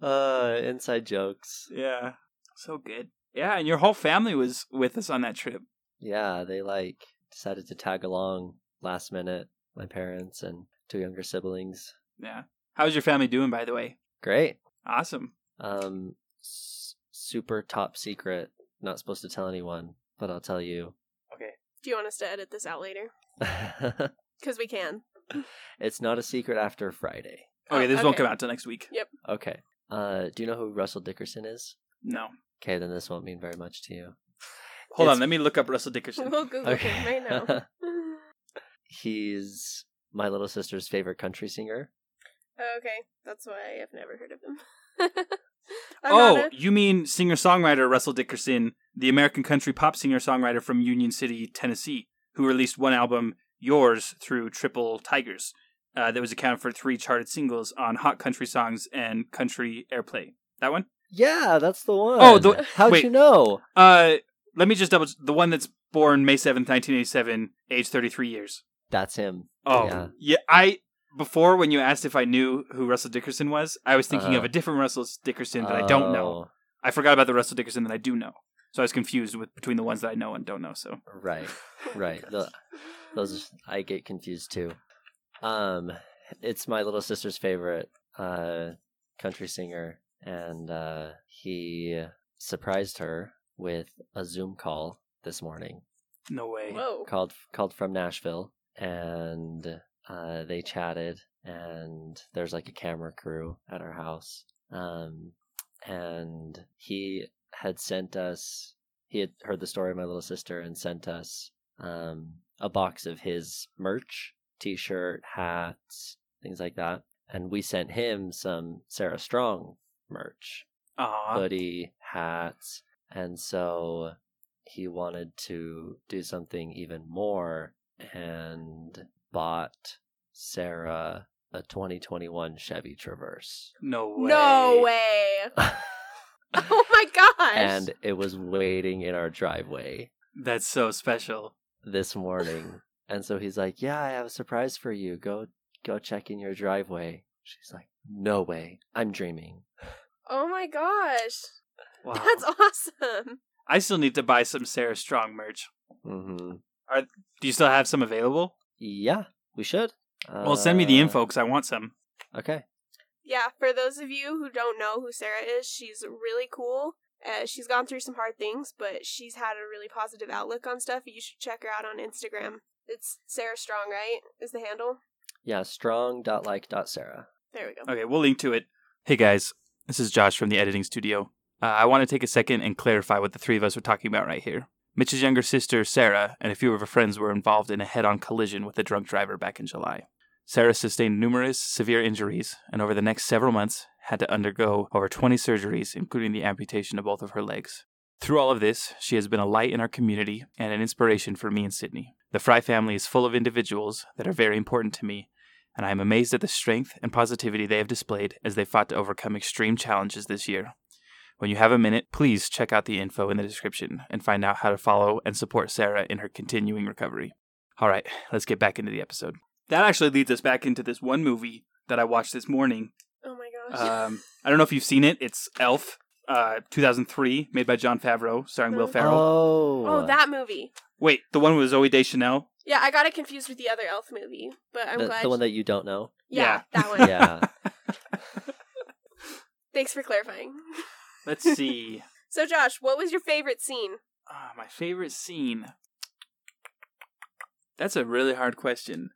uh, inside jokes. Yeah, so good. Yeah, and your whole family was with us on that trip. Yeah, they like decided to tag along last minute. My parents and two younger siblings. Yeah. How's your family doing, by the way? Great. Awesome. Um, s- super top secret. Not supposed to tell anyone, but I'll tell you. Okay. Do you want us to edit this out later? Because we can. it's not a secret after Friday. Okay, Oh, this won't come out till next week. Yep. Okay. Uh, do you know who Russell Dickerson is? No. Okay, then this won't mean very much to you. Hold It's- on, let me look up Russell Dickerson. We'll Google him right now. He's my little sister's favorite country singer. okay, that's why I've never heard of him. Oh, a- you mean singer songwriter Russell Dickerson, the American country pop singer songwriter from Union City, Tennessee, who released one album, Yours, through Triple Tigers, uh, that was accounted for three charted singles on Hot Country Songs and Country Airplay. That one? Yeah, that's the one. Oh, the- how'd wait. you know? Uh, let me just double. The one that's born May seventh, nineteen eighty-seven, age thirty-three years. That's him. Oh, Yeah. yeah. I before when you asked if I knew who Russell Dickerson was, I was thinking Uh-huh. of a different Russell Dickerson that I don't know. Oh, I forgot about the Russell Dickerson that I do know. So I was confused with between the ones that I know and don't know. So Right, right. The, those I get confused too. Um, it's my little sister's favorite uh country singer, and uh, he surprised her with a Zoom call this morning. No way. Whoa. called called from Nashville, and uh, they chatted. And there's like a camera crew at our house, um, and he had sent us. He had heard the story of my little sister and sent us um, a box of his merch, T-shirt, hats, things like that. And we sent him some Sarah Strong merch, Aw. hoodie, hats, and so he wanted to do something even more and bought Sarah a 2021 Chevy Traverse. no way. No way. Oh my gosh. and it was waiting in our driveway That's so special. this morning. and so he's like, "Yeah, I have a surprise for you. Go go check in your driveway." She's like, "No way. I'm dreaming." oh my gosh. Wow. That's awesome. I still need to buy some Sarah Strong merch. Mhm. Do you still have some available? Yeah, we should. well, send me the Uh, info because I want some. Okay. Yeah, for those of you who don't know who Sarah is, she's really cool. Uh, she's gone through some hard things, but she's had a really positive outlook on stuff. You should check her out on Instagram. It's Sarah Strong, right? Is the handle? Yeah, strong.like.sarah. There we go. Okay, we'll link to it. Hey guys, this is Josh from the editing studio. Uh, I want to take a second and clarify what the three of us are talking about right here. Mitch's younger sister, Sarah, and a few of her friends were involved in a head on collision with a drunk driver back in July. Sarah sustained numerous severe injuries and over the next several months had to undergo over 20 surgeries, including the amputation of both of her legs. Through all of this, she has been a light in our community and an inspiration for me and Sydney. The Fry family is full of individuals that are very important to me, and I am amazed at the strength and positivity they have displayed as they fought to overcome extreme challenges this year. When you have a minute, please check out the info in the description and find out how to follow and support Sarah in her continuing recovery. All right, let's get back into the episode. That actually leads us back into this one movie that I watched this morning. Oh my gosh. Um, I don't know if you've seen it. It's Elf, uh, 2003, made by Jon Favreau, starring Will No. Ferrell. Oh. oh, that movie. Wait, the one with Zooey Deschanel? Yeah, I got it confused with the other Elf movie, but I'm the, glad. the one that you don't know. yeah, Yeah. that one. Yeah. Thanks for clarifying. Let's see. So, Josh, what was your favorite scene? Ah, my favorite scene. That's a really hard question.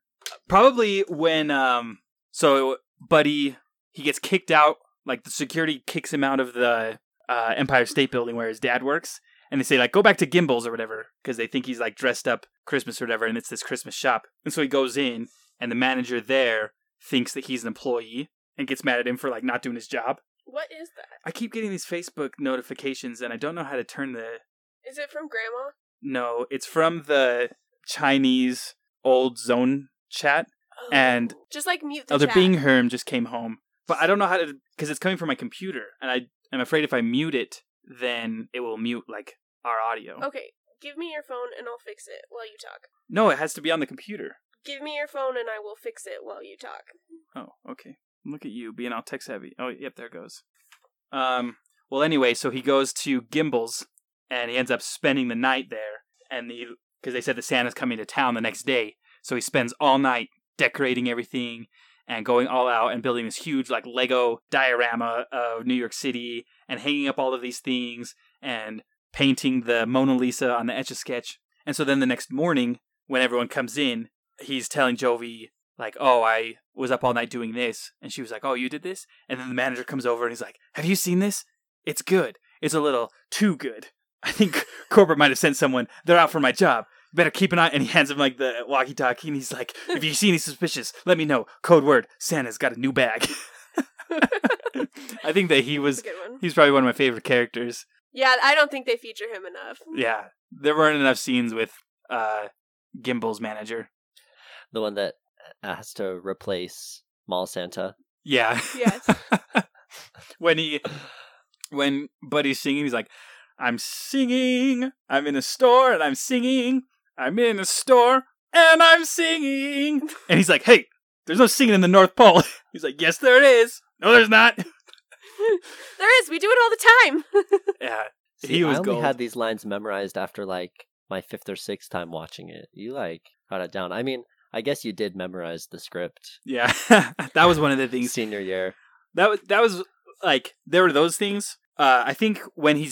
Probably when um so Buddy he gets kicked out, like the security kicks him out of the uh, Empire State Building where his dad works, and they say like go back to Gimbels or whatever because they think he's like dressed up Christmas or whatever, and it's this Christmas shop. And so he goes in, and the manager there thinks that he's an employee and gets mad at him for like not doing his job. What is that? I keep getting these Facebook notifications, and I don't know how to turn the Is it from Grandma? no, it's from the Chinese old zone chat. Oh. And- Oh. just like mute the Elder chat. Bing Herm just came home, but I don't know how to because it's coming from my computer, and I am afraid if I mute it, then it will mute like our audio. Okay, give me your phone and I'll fix it while you talk. No, it has to be on the computer. Give me your phone and I will fix it while you talk. Oh, okay. Look at you being all tech savvy. Oh, yep, there it goes. Um. Well, anyway, so he goes to Gimbels, and he ends up spending the night there, and the because they said the Santa's coming to town the next day, so he spends all night decorating everything and going all out and building this huge like Lego diorama of New York City and hanging up all of these things and painting the Mona Lisa on the etch a sketch. And so then the next morning, when everyone comes in, he's telling Jovie like, "Oh, I was up all night doing this," and she was like, "Oh, you did this?" And then the manager comes over and he's like, "Have you seen this? It's good. It's a little too good. I think corporate might have sent someone. They're out for my job. Better keep an eye." And he hands him like the walkie-talkie, and he's like, "If you see any suspicious, let me know. Code word: Santa's got a new bag." I think that he was. a good one. He's probably one of my favorite characters. Yeah, I don't think they feature him enough. Yeah, there weren't enough scenes with uh, Gimbel's manager. The one that has to replace Mall Santa. Yeah. Yes. when he when Buddy's singing, he's like, I'm singing, I'm in a store and I'm singing, I'm in a store and I'm singing. And he's like, Hey, there's no singing in the North Pole. He's like, Yes, there is. No, there's not. there is. We do it all the time. Yeah. See, He was I only gold. had these lines memorized after like my fifth or sixth time watching it. You like got it down. I mean, I guess you did memorize the script Yeah. that was one of the things. senior year. That was that was like there were those things. Uh, I think when he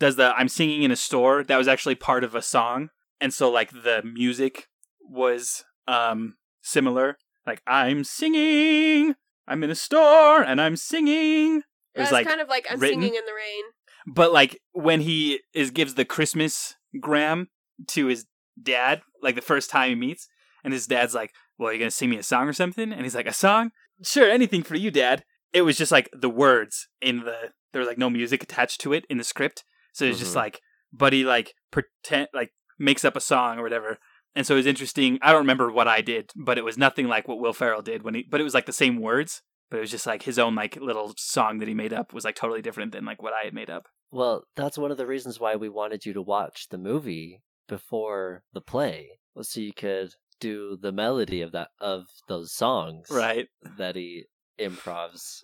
does the "I'm singing in a store," that was actually part of a song, and so like the music was um similar. Like I'm singing, I'm in a store and I'm singing. It was It's like kind of like I'm written. singing in the rain. But like when he is gives the Christmas gram to his dad, like the first time he meets, and his dad's like, "Well, are you gonna sing me a song or something?" And he's like, "A song? Sure, anything for you, Dad." It was just like the words in the there was like no music attached to it in the script, so it's just Mhm. like Buddy like pretend like makes up a song or whatever. And so it was interesting. I don't remember what I did, but it was nothing like what Will Ferrell did when he. But it was like the same words, but it was just like his own like little song that he made up was like totally different than like what I had made up. Well, that's one of the reasons why we wanted you to watch the movie before the play, was so you could do the melody of that of those songs Right. that he improvs.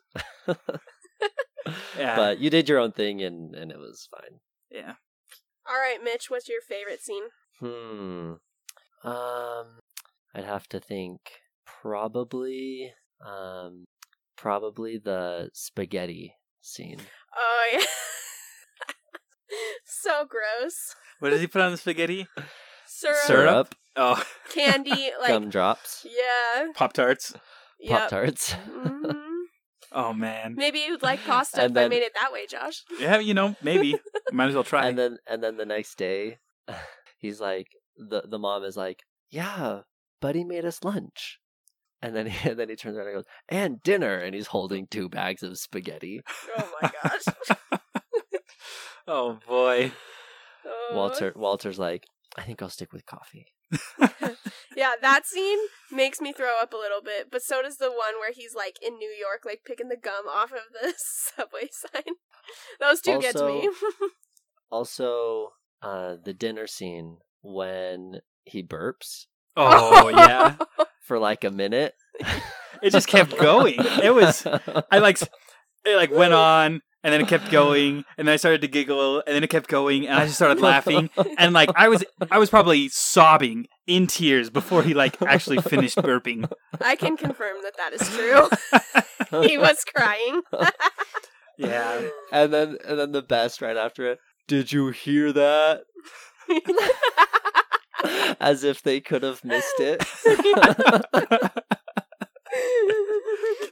Yeah. But you did your own thing and and it was fine. Yeah. All right, Mitch, what's your favorite scene? Hmm. Um I'd have to think probably um probably the spaghetti scene. Oh yeah. so gross. What does he put on the spaghetti? Syrup, Syrup? Oh, candy, like gumdrops, yeah, Pop Tarts. yep. Pop Tarts. Mhm. Oh man. Maybe you'd like pasta And if I made it that way, Josh. Yeah, you know, maybe. Might as well try. and then and then the next day he's like the the mom is like yeah buddy made us lunch and then he, and then he turns around and goes and dinner and he's holding two bags of spaghetti Oh my gosh. oh boy. Oh. walter walter's like i think i'll stick with coffee Yeah, that scene makes me throw up a little bit, but so does the one where he's like in New York, like picking the gum off of the subway sign. Those two get to me. also uh the dinner scene when he burps Oh yeah. for like a minute It just kept going. It was I like it like went on and then it kept going and then I started to giggle and then it kept going and I just started laughing and like I was I was probably sobbing in tears before he like actually finished burping. I can confirm that that is true. he was crying. Yeah. and then and then the best right after it did you hear that as if they could have missed it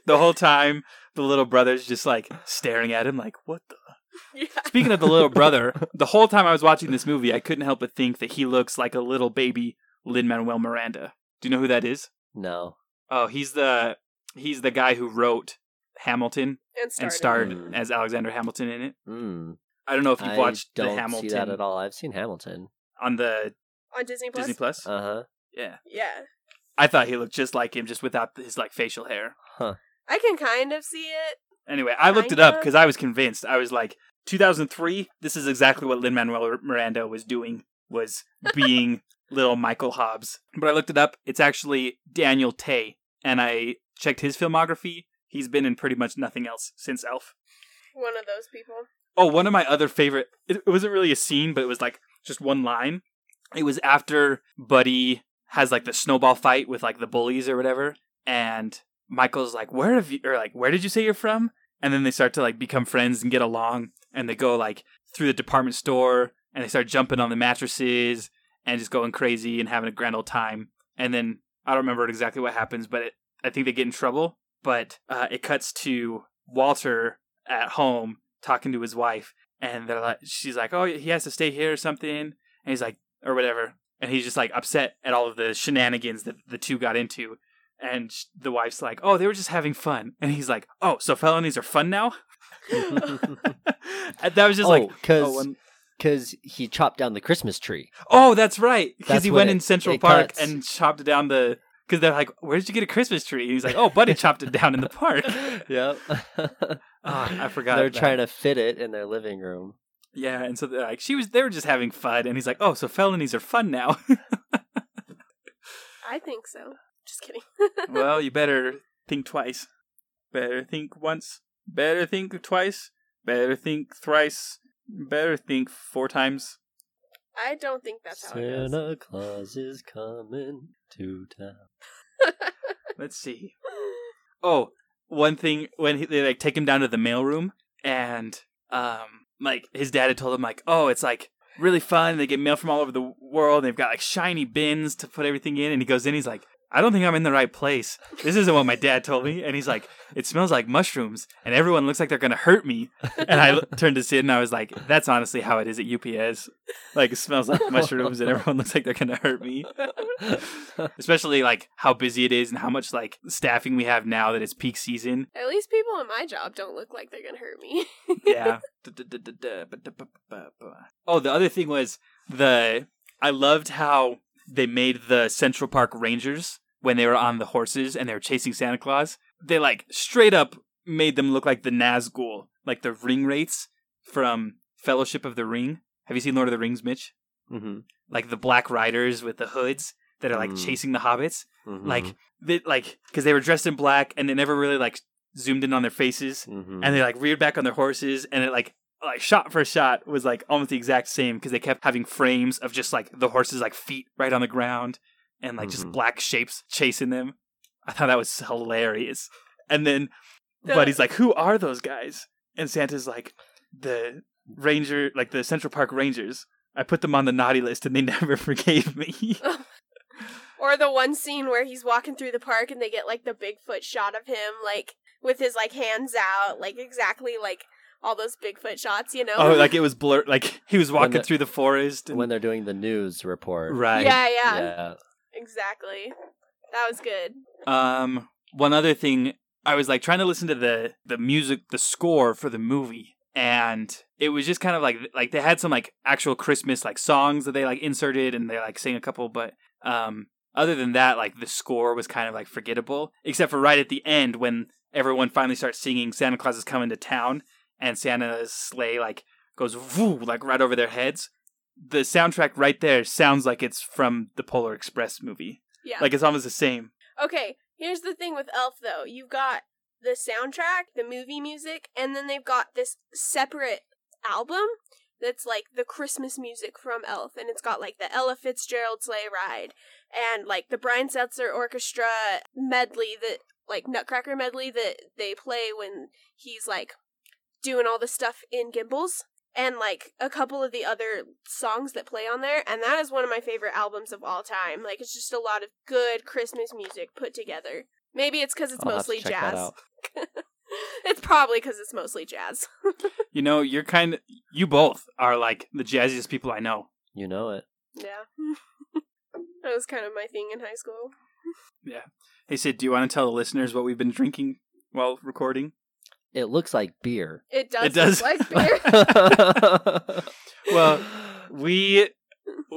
the whole time the little brother's just like staring at him like what the yeah. Speaking of the little brother, the whole time I was watching this movie, I couldn't help but think that he looks like a little baby Lin Manuel Miranda. Do you know who that is? no Oh, he's the he's the guy who wrote Hamilton And and starred Mm. as Alexander Hamilton in it. mm. I don't know if you've I watched don't the Hamilton see that at all i've seen hamilton on the on Disney Plus. Disney Plus. uh-huh yeah, Yeah. I thought he looked just like him, just without his like facial hair. huh I can kind of see it. Anyway, I looked it up because I was convinced. I was like, 2003. This is exactly what Lin Manuel Miranda was doing. Was being little Michael Hobbs. But I looked it up. It's actually Daniel Tay, and I checked his filmography. He's been in pretty much nothing else since Elf. One of those people. Oh, one of my other favorite. It, it wasn't really a scene, but it was like just one line. It was after Buddy has like the snowball fight with like the bullies or whatever, and Michael's like, "Where have you?" or like, "Where did you say you're from?" And then they start to like become friends and get along, and they go like through the department store, and they start jumping on the mattresses and just going crazy and having a grand old time. And then I don't remember exactly what happens, but it, I think they get in trouble. But uh, it cuts to Walter at home talking to his wife, and they're like, she's like, "Oh, he has to stay here or something," and he's like, or whatever, and he's just like upset at all of the shenanigans that the two got into, and sh- the wife's like, "Oh, they were just having fun," and he's like, "Oh, so felonies are fun now?" And that was just like, because oh, one- he chopped down the christmas tree oh, that's right, because That's he when went it- in Central it Park cuts. and chopped down the. Because they're like, "Where did you get a Christmas tree?" And he's like, "Oh, Buddy chopped it down in the park." yep Ah, I forgot. they're that. trying to fit it in their living room Yeah, and so they're like, she was. They were just having fun, and he's like, "Oh, so felonies are fun now." I think so. Just kidding. well, you better think twice. Better think once. Better think twice. Better think thrice. Better think four times. I don't think that's how it goes. Santa Claus is coming to town. Let's see. Oh, one thing when he, they like take him down to the mailroom, and um, like his dad had told him like, oh, it's like really fun. They get mail from all over the world. They've got like shiny bins to put everything in. And he goes in. He's like, I don't think I'm in the right place. This isn't what my dad told me. And he's like, it smells like mushrooms, and everyone looks like they're gonna hurt me. And I turned to Sid and I was like, that's honestly how it is at UPS. Like it smells like mushrooms, and everyone looks like they're gonna hurt me. Especially like how busy it is and how much like staffing we have now that it's peak season. At least people in my job don't look like they're gonna hurt me. yeah. Oh, the other thing was the I loved how they made the Central Park Rangers when they were on the horses and they were chasing Santa Claus. They like straight up made them look like the Nazgul, like the Ringwraiths from Fellowship of the Ring. Have you seen Lord of the Rings, Mitch? mm-hmm. Like the Black Riders with the hoods that are like Mm. chasing the hobbits. Mm-hmm. Like they like because they were dressed in black and they never really like zoomed in on their faces mm-hmm. and they like reared back on their horses and it like like shot for shot was like almost the exact same because they kept having frames of just like the horses like feet right on the ground and like just Mhm. black shapes chasing them. I thought that was hilarious. And then The- buddy's like who are those guys? And santa's like the ranger like the central park rangers. I put them on the naughty list and they never forgave me. Or the one scene where he's walking through the park and they get like the Bigfoot shot of him, like with his like hands out, like exactly like all those Bigfoot shots, you know? oh like it was blurred like he was walking the- through the forest and, when they're doing the news report. right yeah, yeah, Yeah. exactly. That was good. Um, one other thing, I was like trying to listen to the the music, the score for the movie, and it was just kind of like like they had some like actual Christmas like songs that they like inserted, and they like sang a couple, but um, other than that, like the score was kind of like forgettable, except for right at the end when everyone finally starts singing "Santa Claus is coming to town" and Santa's sleigh like goes woo like right over their heads. The soundtrack right there sounds like it's from the Polar Express movie. Yeah. Like it's almost the same. Okay, here's the thing with Elf though. You've got the soundtrack, the movie music, and then they've got this separate album that's like the Christmas music from Elf, and it's got like the Ella Fitzgerald sleigh ride and like the Brian Setzer orchestra medley that like Nutcracker medley that they play when he's like doing all the stuff in Gimbels. And like a couple of the other songs that play on there, and that is one of my favorite albums of all time. Like it's just a lot of good Christmas music put together. Maybe it's because it's I'll have to mostly check that jazz. out. it's probably because it's mostly jazz. You know, you're kind of you both are like the jazziest people I know. You know it. yeah, that was kind of my thing in high school. Yeah. Hey Sid, do you want to tell the listeners what we've been drinking while recording? It looks like beer. It does, It does. look like beer. Well, we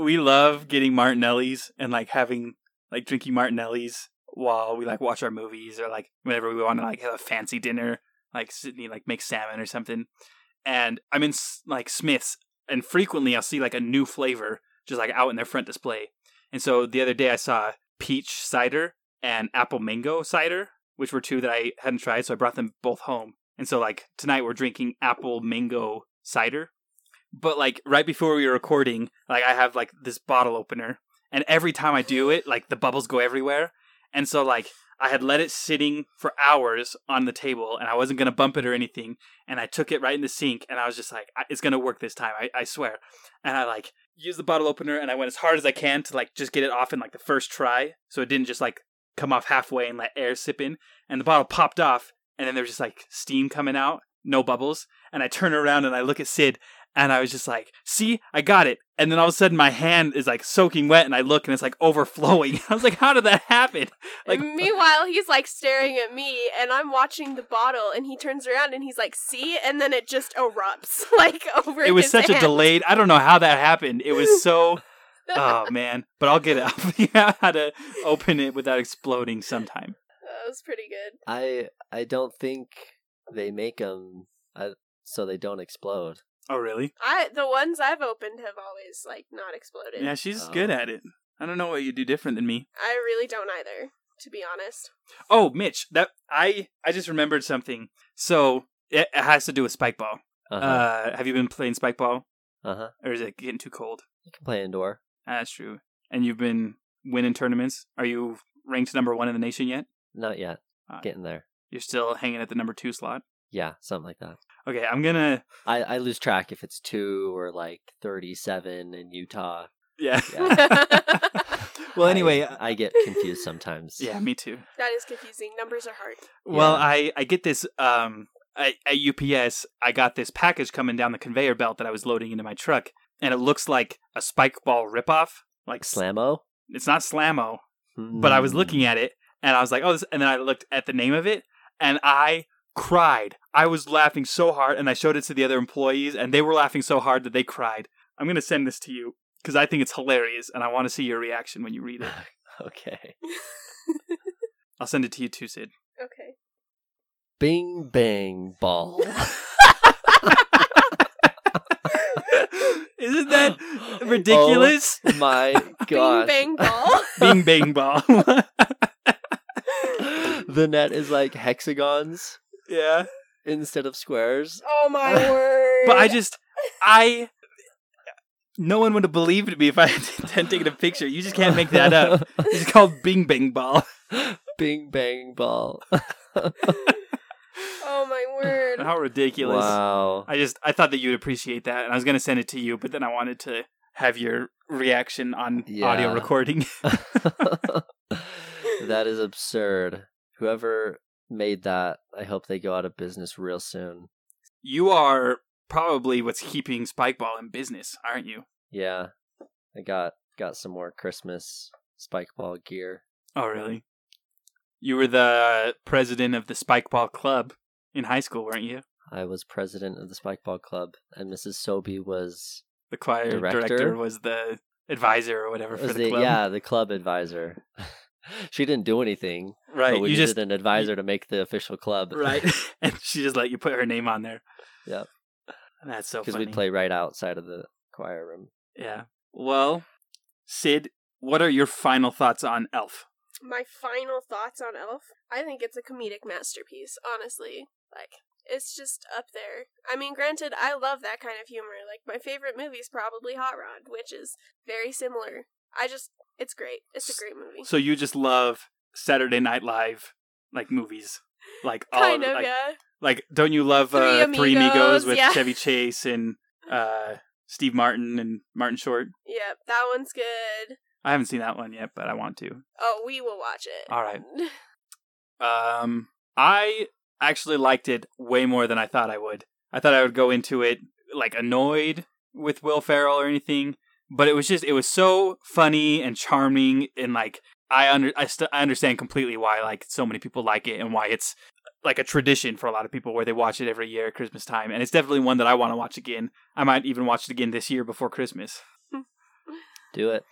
we love getting Martinellis and like having like drinking Martinellis while we like watch our movies or like whenever we want to like have a fancy dinner, like Sydney like make salmon or something. And I'm in like Smith's, and frequently I'll see like a new flavor just like out in their front display. And so the other day I saw peach cider and apple mango cider, which were two that I hadn't tried, so I brought them both home. And so like tonight we're drinking apple mango cider. But like right before we were recording, like I have like this bottle opener, and every time I do it, like the bubbles go everywhere. And so like I had let it sitting for hours on the table, and I wasn't gonna bump it or anything. And I took it right in the sink, and I was just like, "It's gonna work this time, I, I swear." And I like used the bottle opener, and I went as hard as I can to like just get it off in like the first try, so it didn't just like come off halfway and let air sip in. And the bottle popped off, and then there was just like steam coming out, no bubbles. And I turn around and I look at Sid, and I was just like, "See, I got it." And then all of a sudden, my hand is like soaking wet, and I look, and it's like overflowing. I was like, "How did that happen?" Like, And meanwhile, he's like staring at me, and I'm watching the bottle, and he turns around and he's like, "See," and then it just erupts like over. it was such a delayed. I don't know how that happened. It was so. oh man! But I'll get it. I'll figure out how to open it without exploding sometime. That was pretty good. I I don't think they make them uh, so they don't explode. Oh really? I the ones I've opened have always like not exploded. Yeah, she's Oh. good at it. I don't know what you do different than me. I really don't either, to be honest. Oh, Mitch, that I I just remembered something. So it, it has to do with spike ball. Uh huh. Uh, have you been playing spike ball, uh huh. or is it getting too cold? You can play indoor. Ah, That's true. And you've been winning tournaments. Are you ranked number one in the nation yet? Not yet. Uh, Getting there. You're still hanging at the number two slot. Yeah, something like that. Okay, I'm gonna. I, I lose track if it's two or like 37 in Utah. Yeah. Yeah. well, anyway. I, get confused sometimes. yeah, me too. that is confusing. Numbers are hard. Well, Yeah. I I get this um at, at UPS. I got this package coming down the conveyor belt that I was loading into my truck, and it looks like a spike ball ripoff. Like s- Slammo? it's not Slammo, but I was looking at it and I was like, oh, this, and then I looked at the name of it and I cried. I was laughing so hard, and I showed it to the other employees, and they were laughing so hard that they cried. I'm gonna send this to you because I think it's hilarious, and I want to see your reaction when you read it. Okay. I'll send it to you too, Sid. Okay. Bing bang ball. Isn't that oh ridiculous? Oh my gosh. Bing bang ball. Bing bang ball. The net is like hexagons yeah. instead of squares. oh my word. But I just, I, no one would have believed me if I hadn't taken a picture. You just can't make that up. It's called Bing Bang Ball. Bing bang ball. Oh my word. How ridiculous. Wow. I just, I thought that you'd appreciate that, and I was going to send it to you, but then I wanted to have your reaction on audio recording. that is absurd. Whoever made that, I hope they go out of business real soon. you are probably what's keeping Spikeball in business, aren't you? Yeah. I got got some more Christmas Spikeball gear. Oh, really? You were the president of the Spikeball Club in high school, weren't you? I was president of the Spikeball club and Mrs. Sobey was The choir Director? director, was the advisor or whatever for the, the, club. yeah, the club advisor. she didn't do anything. right. but we you needed just an advisor to make the official club. right, and she just let you put her name on there. Yep. And That's so Because we'd play right outside of the choir room. Yeah. Well, Sid, what are your final thoughts on Elf? My final thoughts on Elf. I think it's a comedic masterpiece, honestly. Like, it's just up there. I mean, granted, I love that kind of humor. Like, my favorite movie is probably Hot Rod, which is very similar. I just, it's great. It's a great movie. So you just love Saturday Night Live, like movies, like all kind of, like, yeah. like don't you love Three uh, Three Amigos Amigos, with yeah. Chevy Chase and uh, Steve Martin and Martin Short? Yep, that one's good. I haven't seen that one yet, but I want to. Oh, we will watch it. All right. Um, I actually liked it way more than I thought I would. I thought I would go into it like annoyed with Will Ferrell or anything, but it was just it was so funny and charming and like I under I, st- I understand completely why like so many people like it and why it's like a tradition for a lot of people where they watch it every year at Christmas time and it's definitely one that I want to watch again. I might even watch it again this year before Christmas. Do it.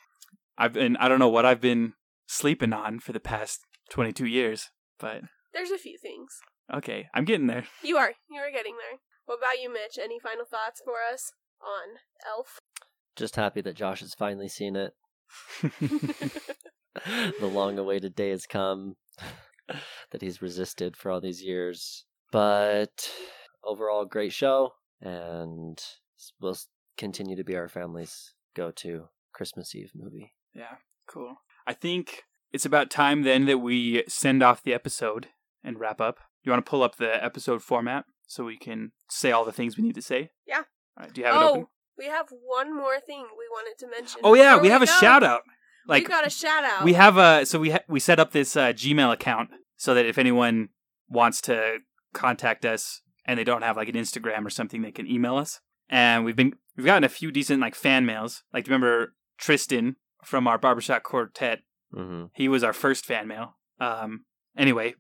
I've been I don't know what I've been sleeping on for the past 22 years, but There's a few things. okay, I'm getting there. You are. You are getting there. What about you, Mitch? Any final thoughts for us on Elf? Just happy that Josh has finally seen it. the long awaited day has come that he's resisted for all these years. But overall, great show, and we'll continue to be our family's go to Christmas Eve movie. Yeah, cool. I think it's about time then that we send off the episode and wrap up. You want to pull up the episode format so we can say all the things we need to say? Yeah. All right, do you have it oh, open? We have one more thing we wanted to mention. Oh yeah, before we have a go. shout out. Like we got a shout out. we have a so we ha- we set up this uh, Gmail account so that if anyone wants to contact us and they don't have like an Instagram or something, they can email us. And we've been we've gotten a few decent like fan mails. Like do you remember Tristan from our barbershop quartet Mm-hmm. He was our first fan mail. Um, anyway,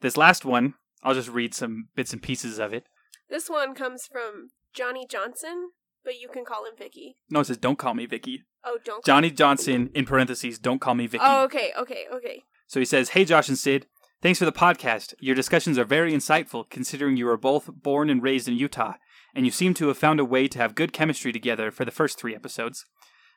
this last one, I'll just read some bits and pieces of it. This one comes from Johnny Johnson, but you can call him Vicky. No, it says, "Don't call me Vicky." Oh, don't. Johnny Johnson in parentheses. Don't call me Vicky. Oh, okay, okay, okay. So he says, Hey, Josh and Sid. Thanks for the podcast. Your discussions are very insightful considering you were both born and raised in Utah, and you seem to have found a way to have good chemistry together for the first three episodes.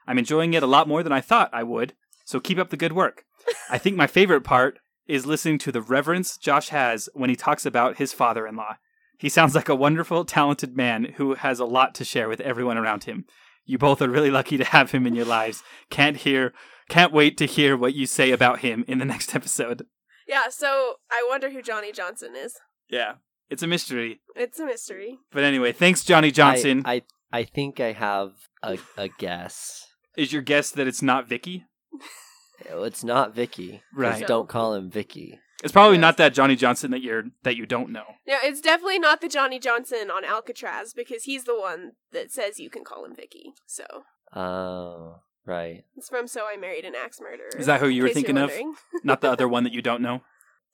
I'm enjoying it a lot more than I thought I would, so keep up the good work. I think my favorite part is listening to the reverence Josh has when he talks about his father in law. He sounds like a wonderful, talented man who has a lot to share with everyone around him. You both are really lucky to have him in your lives. Can't hear can't wait to hear what you say about him in the next episode. Yeah, so I wonder who Johnny Johnson is. Yeah. It's a mystery. It's a mystery. But anyway, thanks, Johnny Johnson. I, I I think I have a a guess. Is your guess that it's not Vicky? It's not Vicky. 'cause Right. Don't call him Vicky. It's probably Yes. not that Johnny Johnson that you're that you don't know. Yeah, it's definitely not the Johnny Johnson on Alcatraz because he's the one that says you can call him Vicky. So Oh, right. it's from So I Married an Axe Murderer. Is that who you were thinking of? Not the other one that you don't know.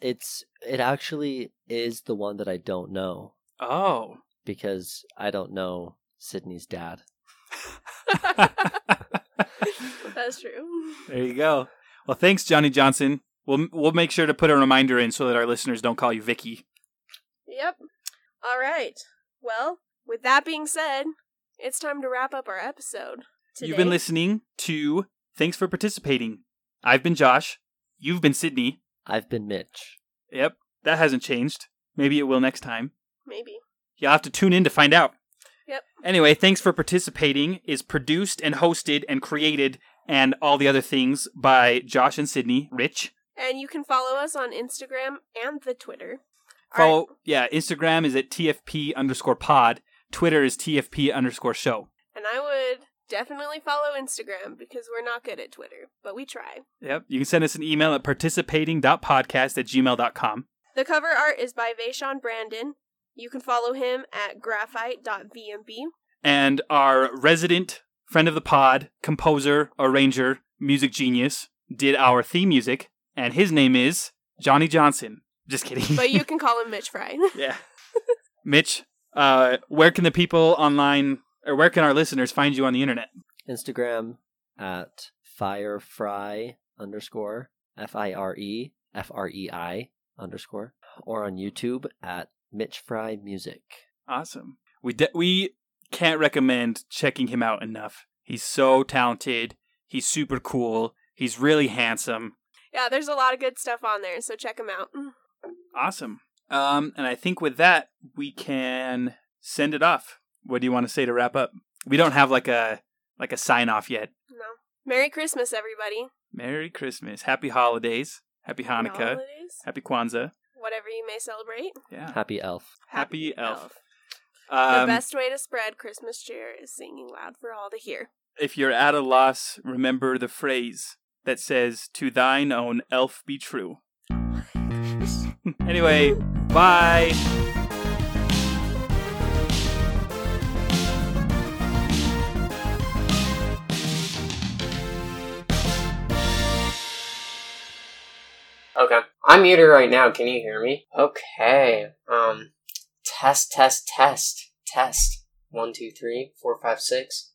It's it actually is the one that I don't know Oh. because I don't know Sydney's dad. That's true. There you go. Well, thanks, Johnny Johnson. We'll we'll make sure to put a reminder in so that our listeners don't call you Vicky. Yep. All right. Well, with that being said, it's time to wrap up our episode. Today. You've been listening to Thanks for Participating. I've been Josh. You've been Sydney. I've been Mitch. Yep, that hasn't changed. Maybe it will next time. Maybe. You'll have to tune in to find out. Yep. Anyway, Thanks for Participating is produced and hosted and created and all the other things by Josh and Sydney. Rich. And you can follow us on Instagram and the Twitter. Follow, yeah, Instagram is at TFP underscore pod. Twitter is TFP underscore show. and I would definitely follow Instagram because we're not good at Twitter, but we try. Yep. You can send us an email at participating.podcast at gmail.com. The cover art is by Vaishon Brandon. You can follow him at graphite.vmb. And our resident friend of the pod, composer, arranger, music genius, did our theme music, and his name is Johnny Johnson. Just kidding. But you can call him Mitch Fry. yeah. Mitch, uh, where can the people online, or where can our listeners find you on the internet? Instagram at firefrei underscore F I R E F R E I underscore or on YouTube at Mitch Fry Music. Awesome. We de- we can't recommend checking him out enough. He's so talented. He's super cool. He's really handsome. Yeah, there's a lot of good stuff on there, so check them out. Awesome. Um, and I think with that we can send it off. What do you want to say to wrap up? We don't have like a like a sign off yet. No. Merry Christmas, everybody. Merry Christmas, Happy Holidays, Happy Happy Hanukkah, holidays. Happy Kwanzaa. Whatever you may celebrate. Yeah. Happy Elf. Happy Elf. The Um, best way to spread Christmas cheer is singing loud for all to hear. if you're at a loss, remember the phrase that says, To thine own elf be true. anyway, bye. Okay. I'm muted right now. Can you hear me? Okay. Um, test, test, test, test. One, two, three, four, five, six.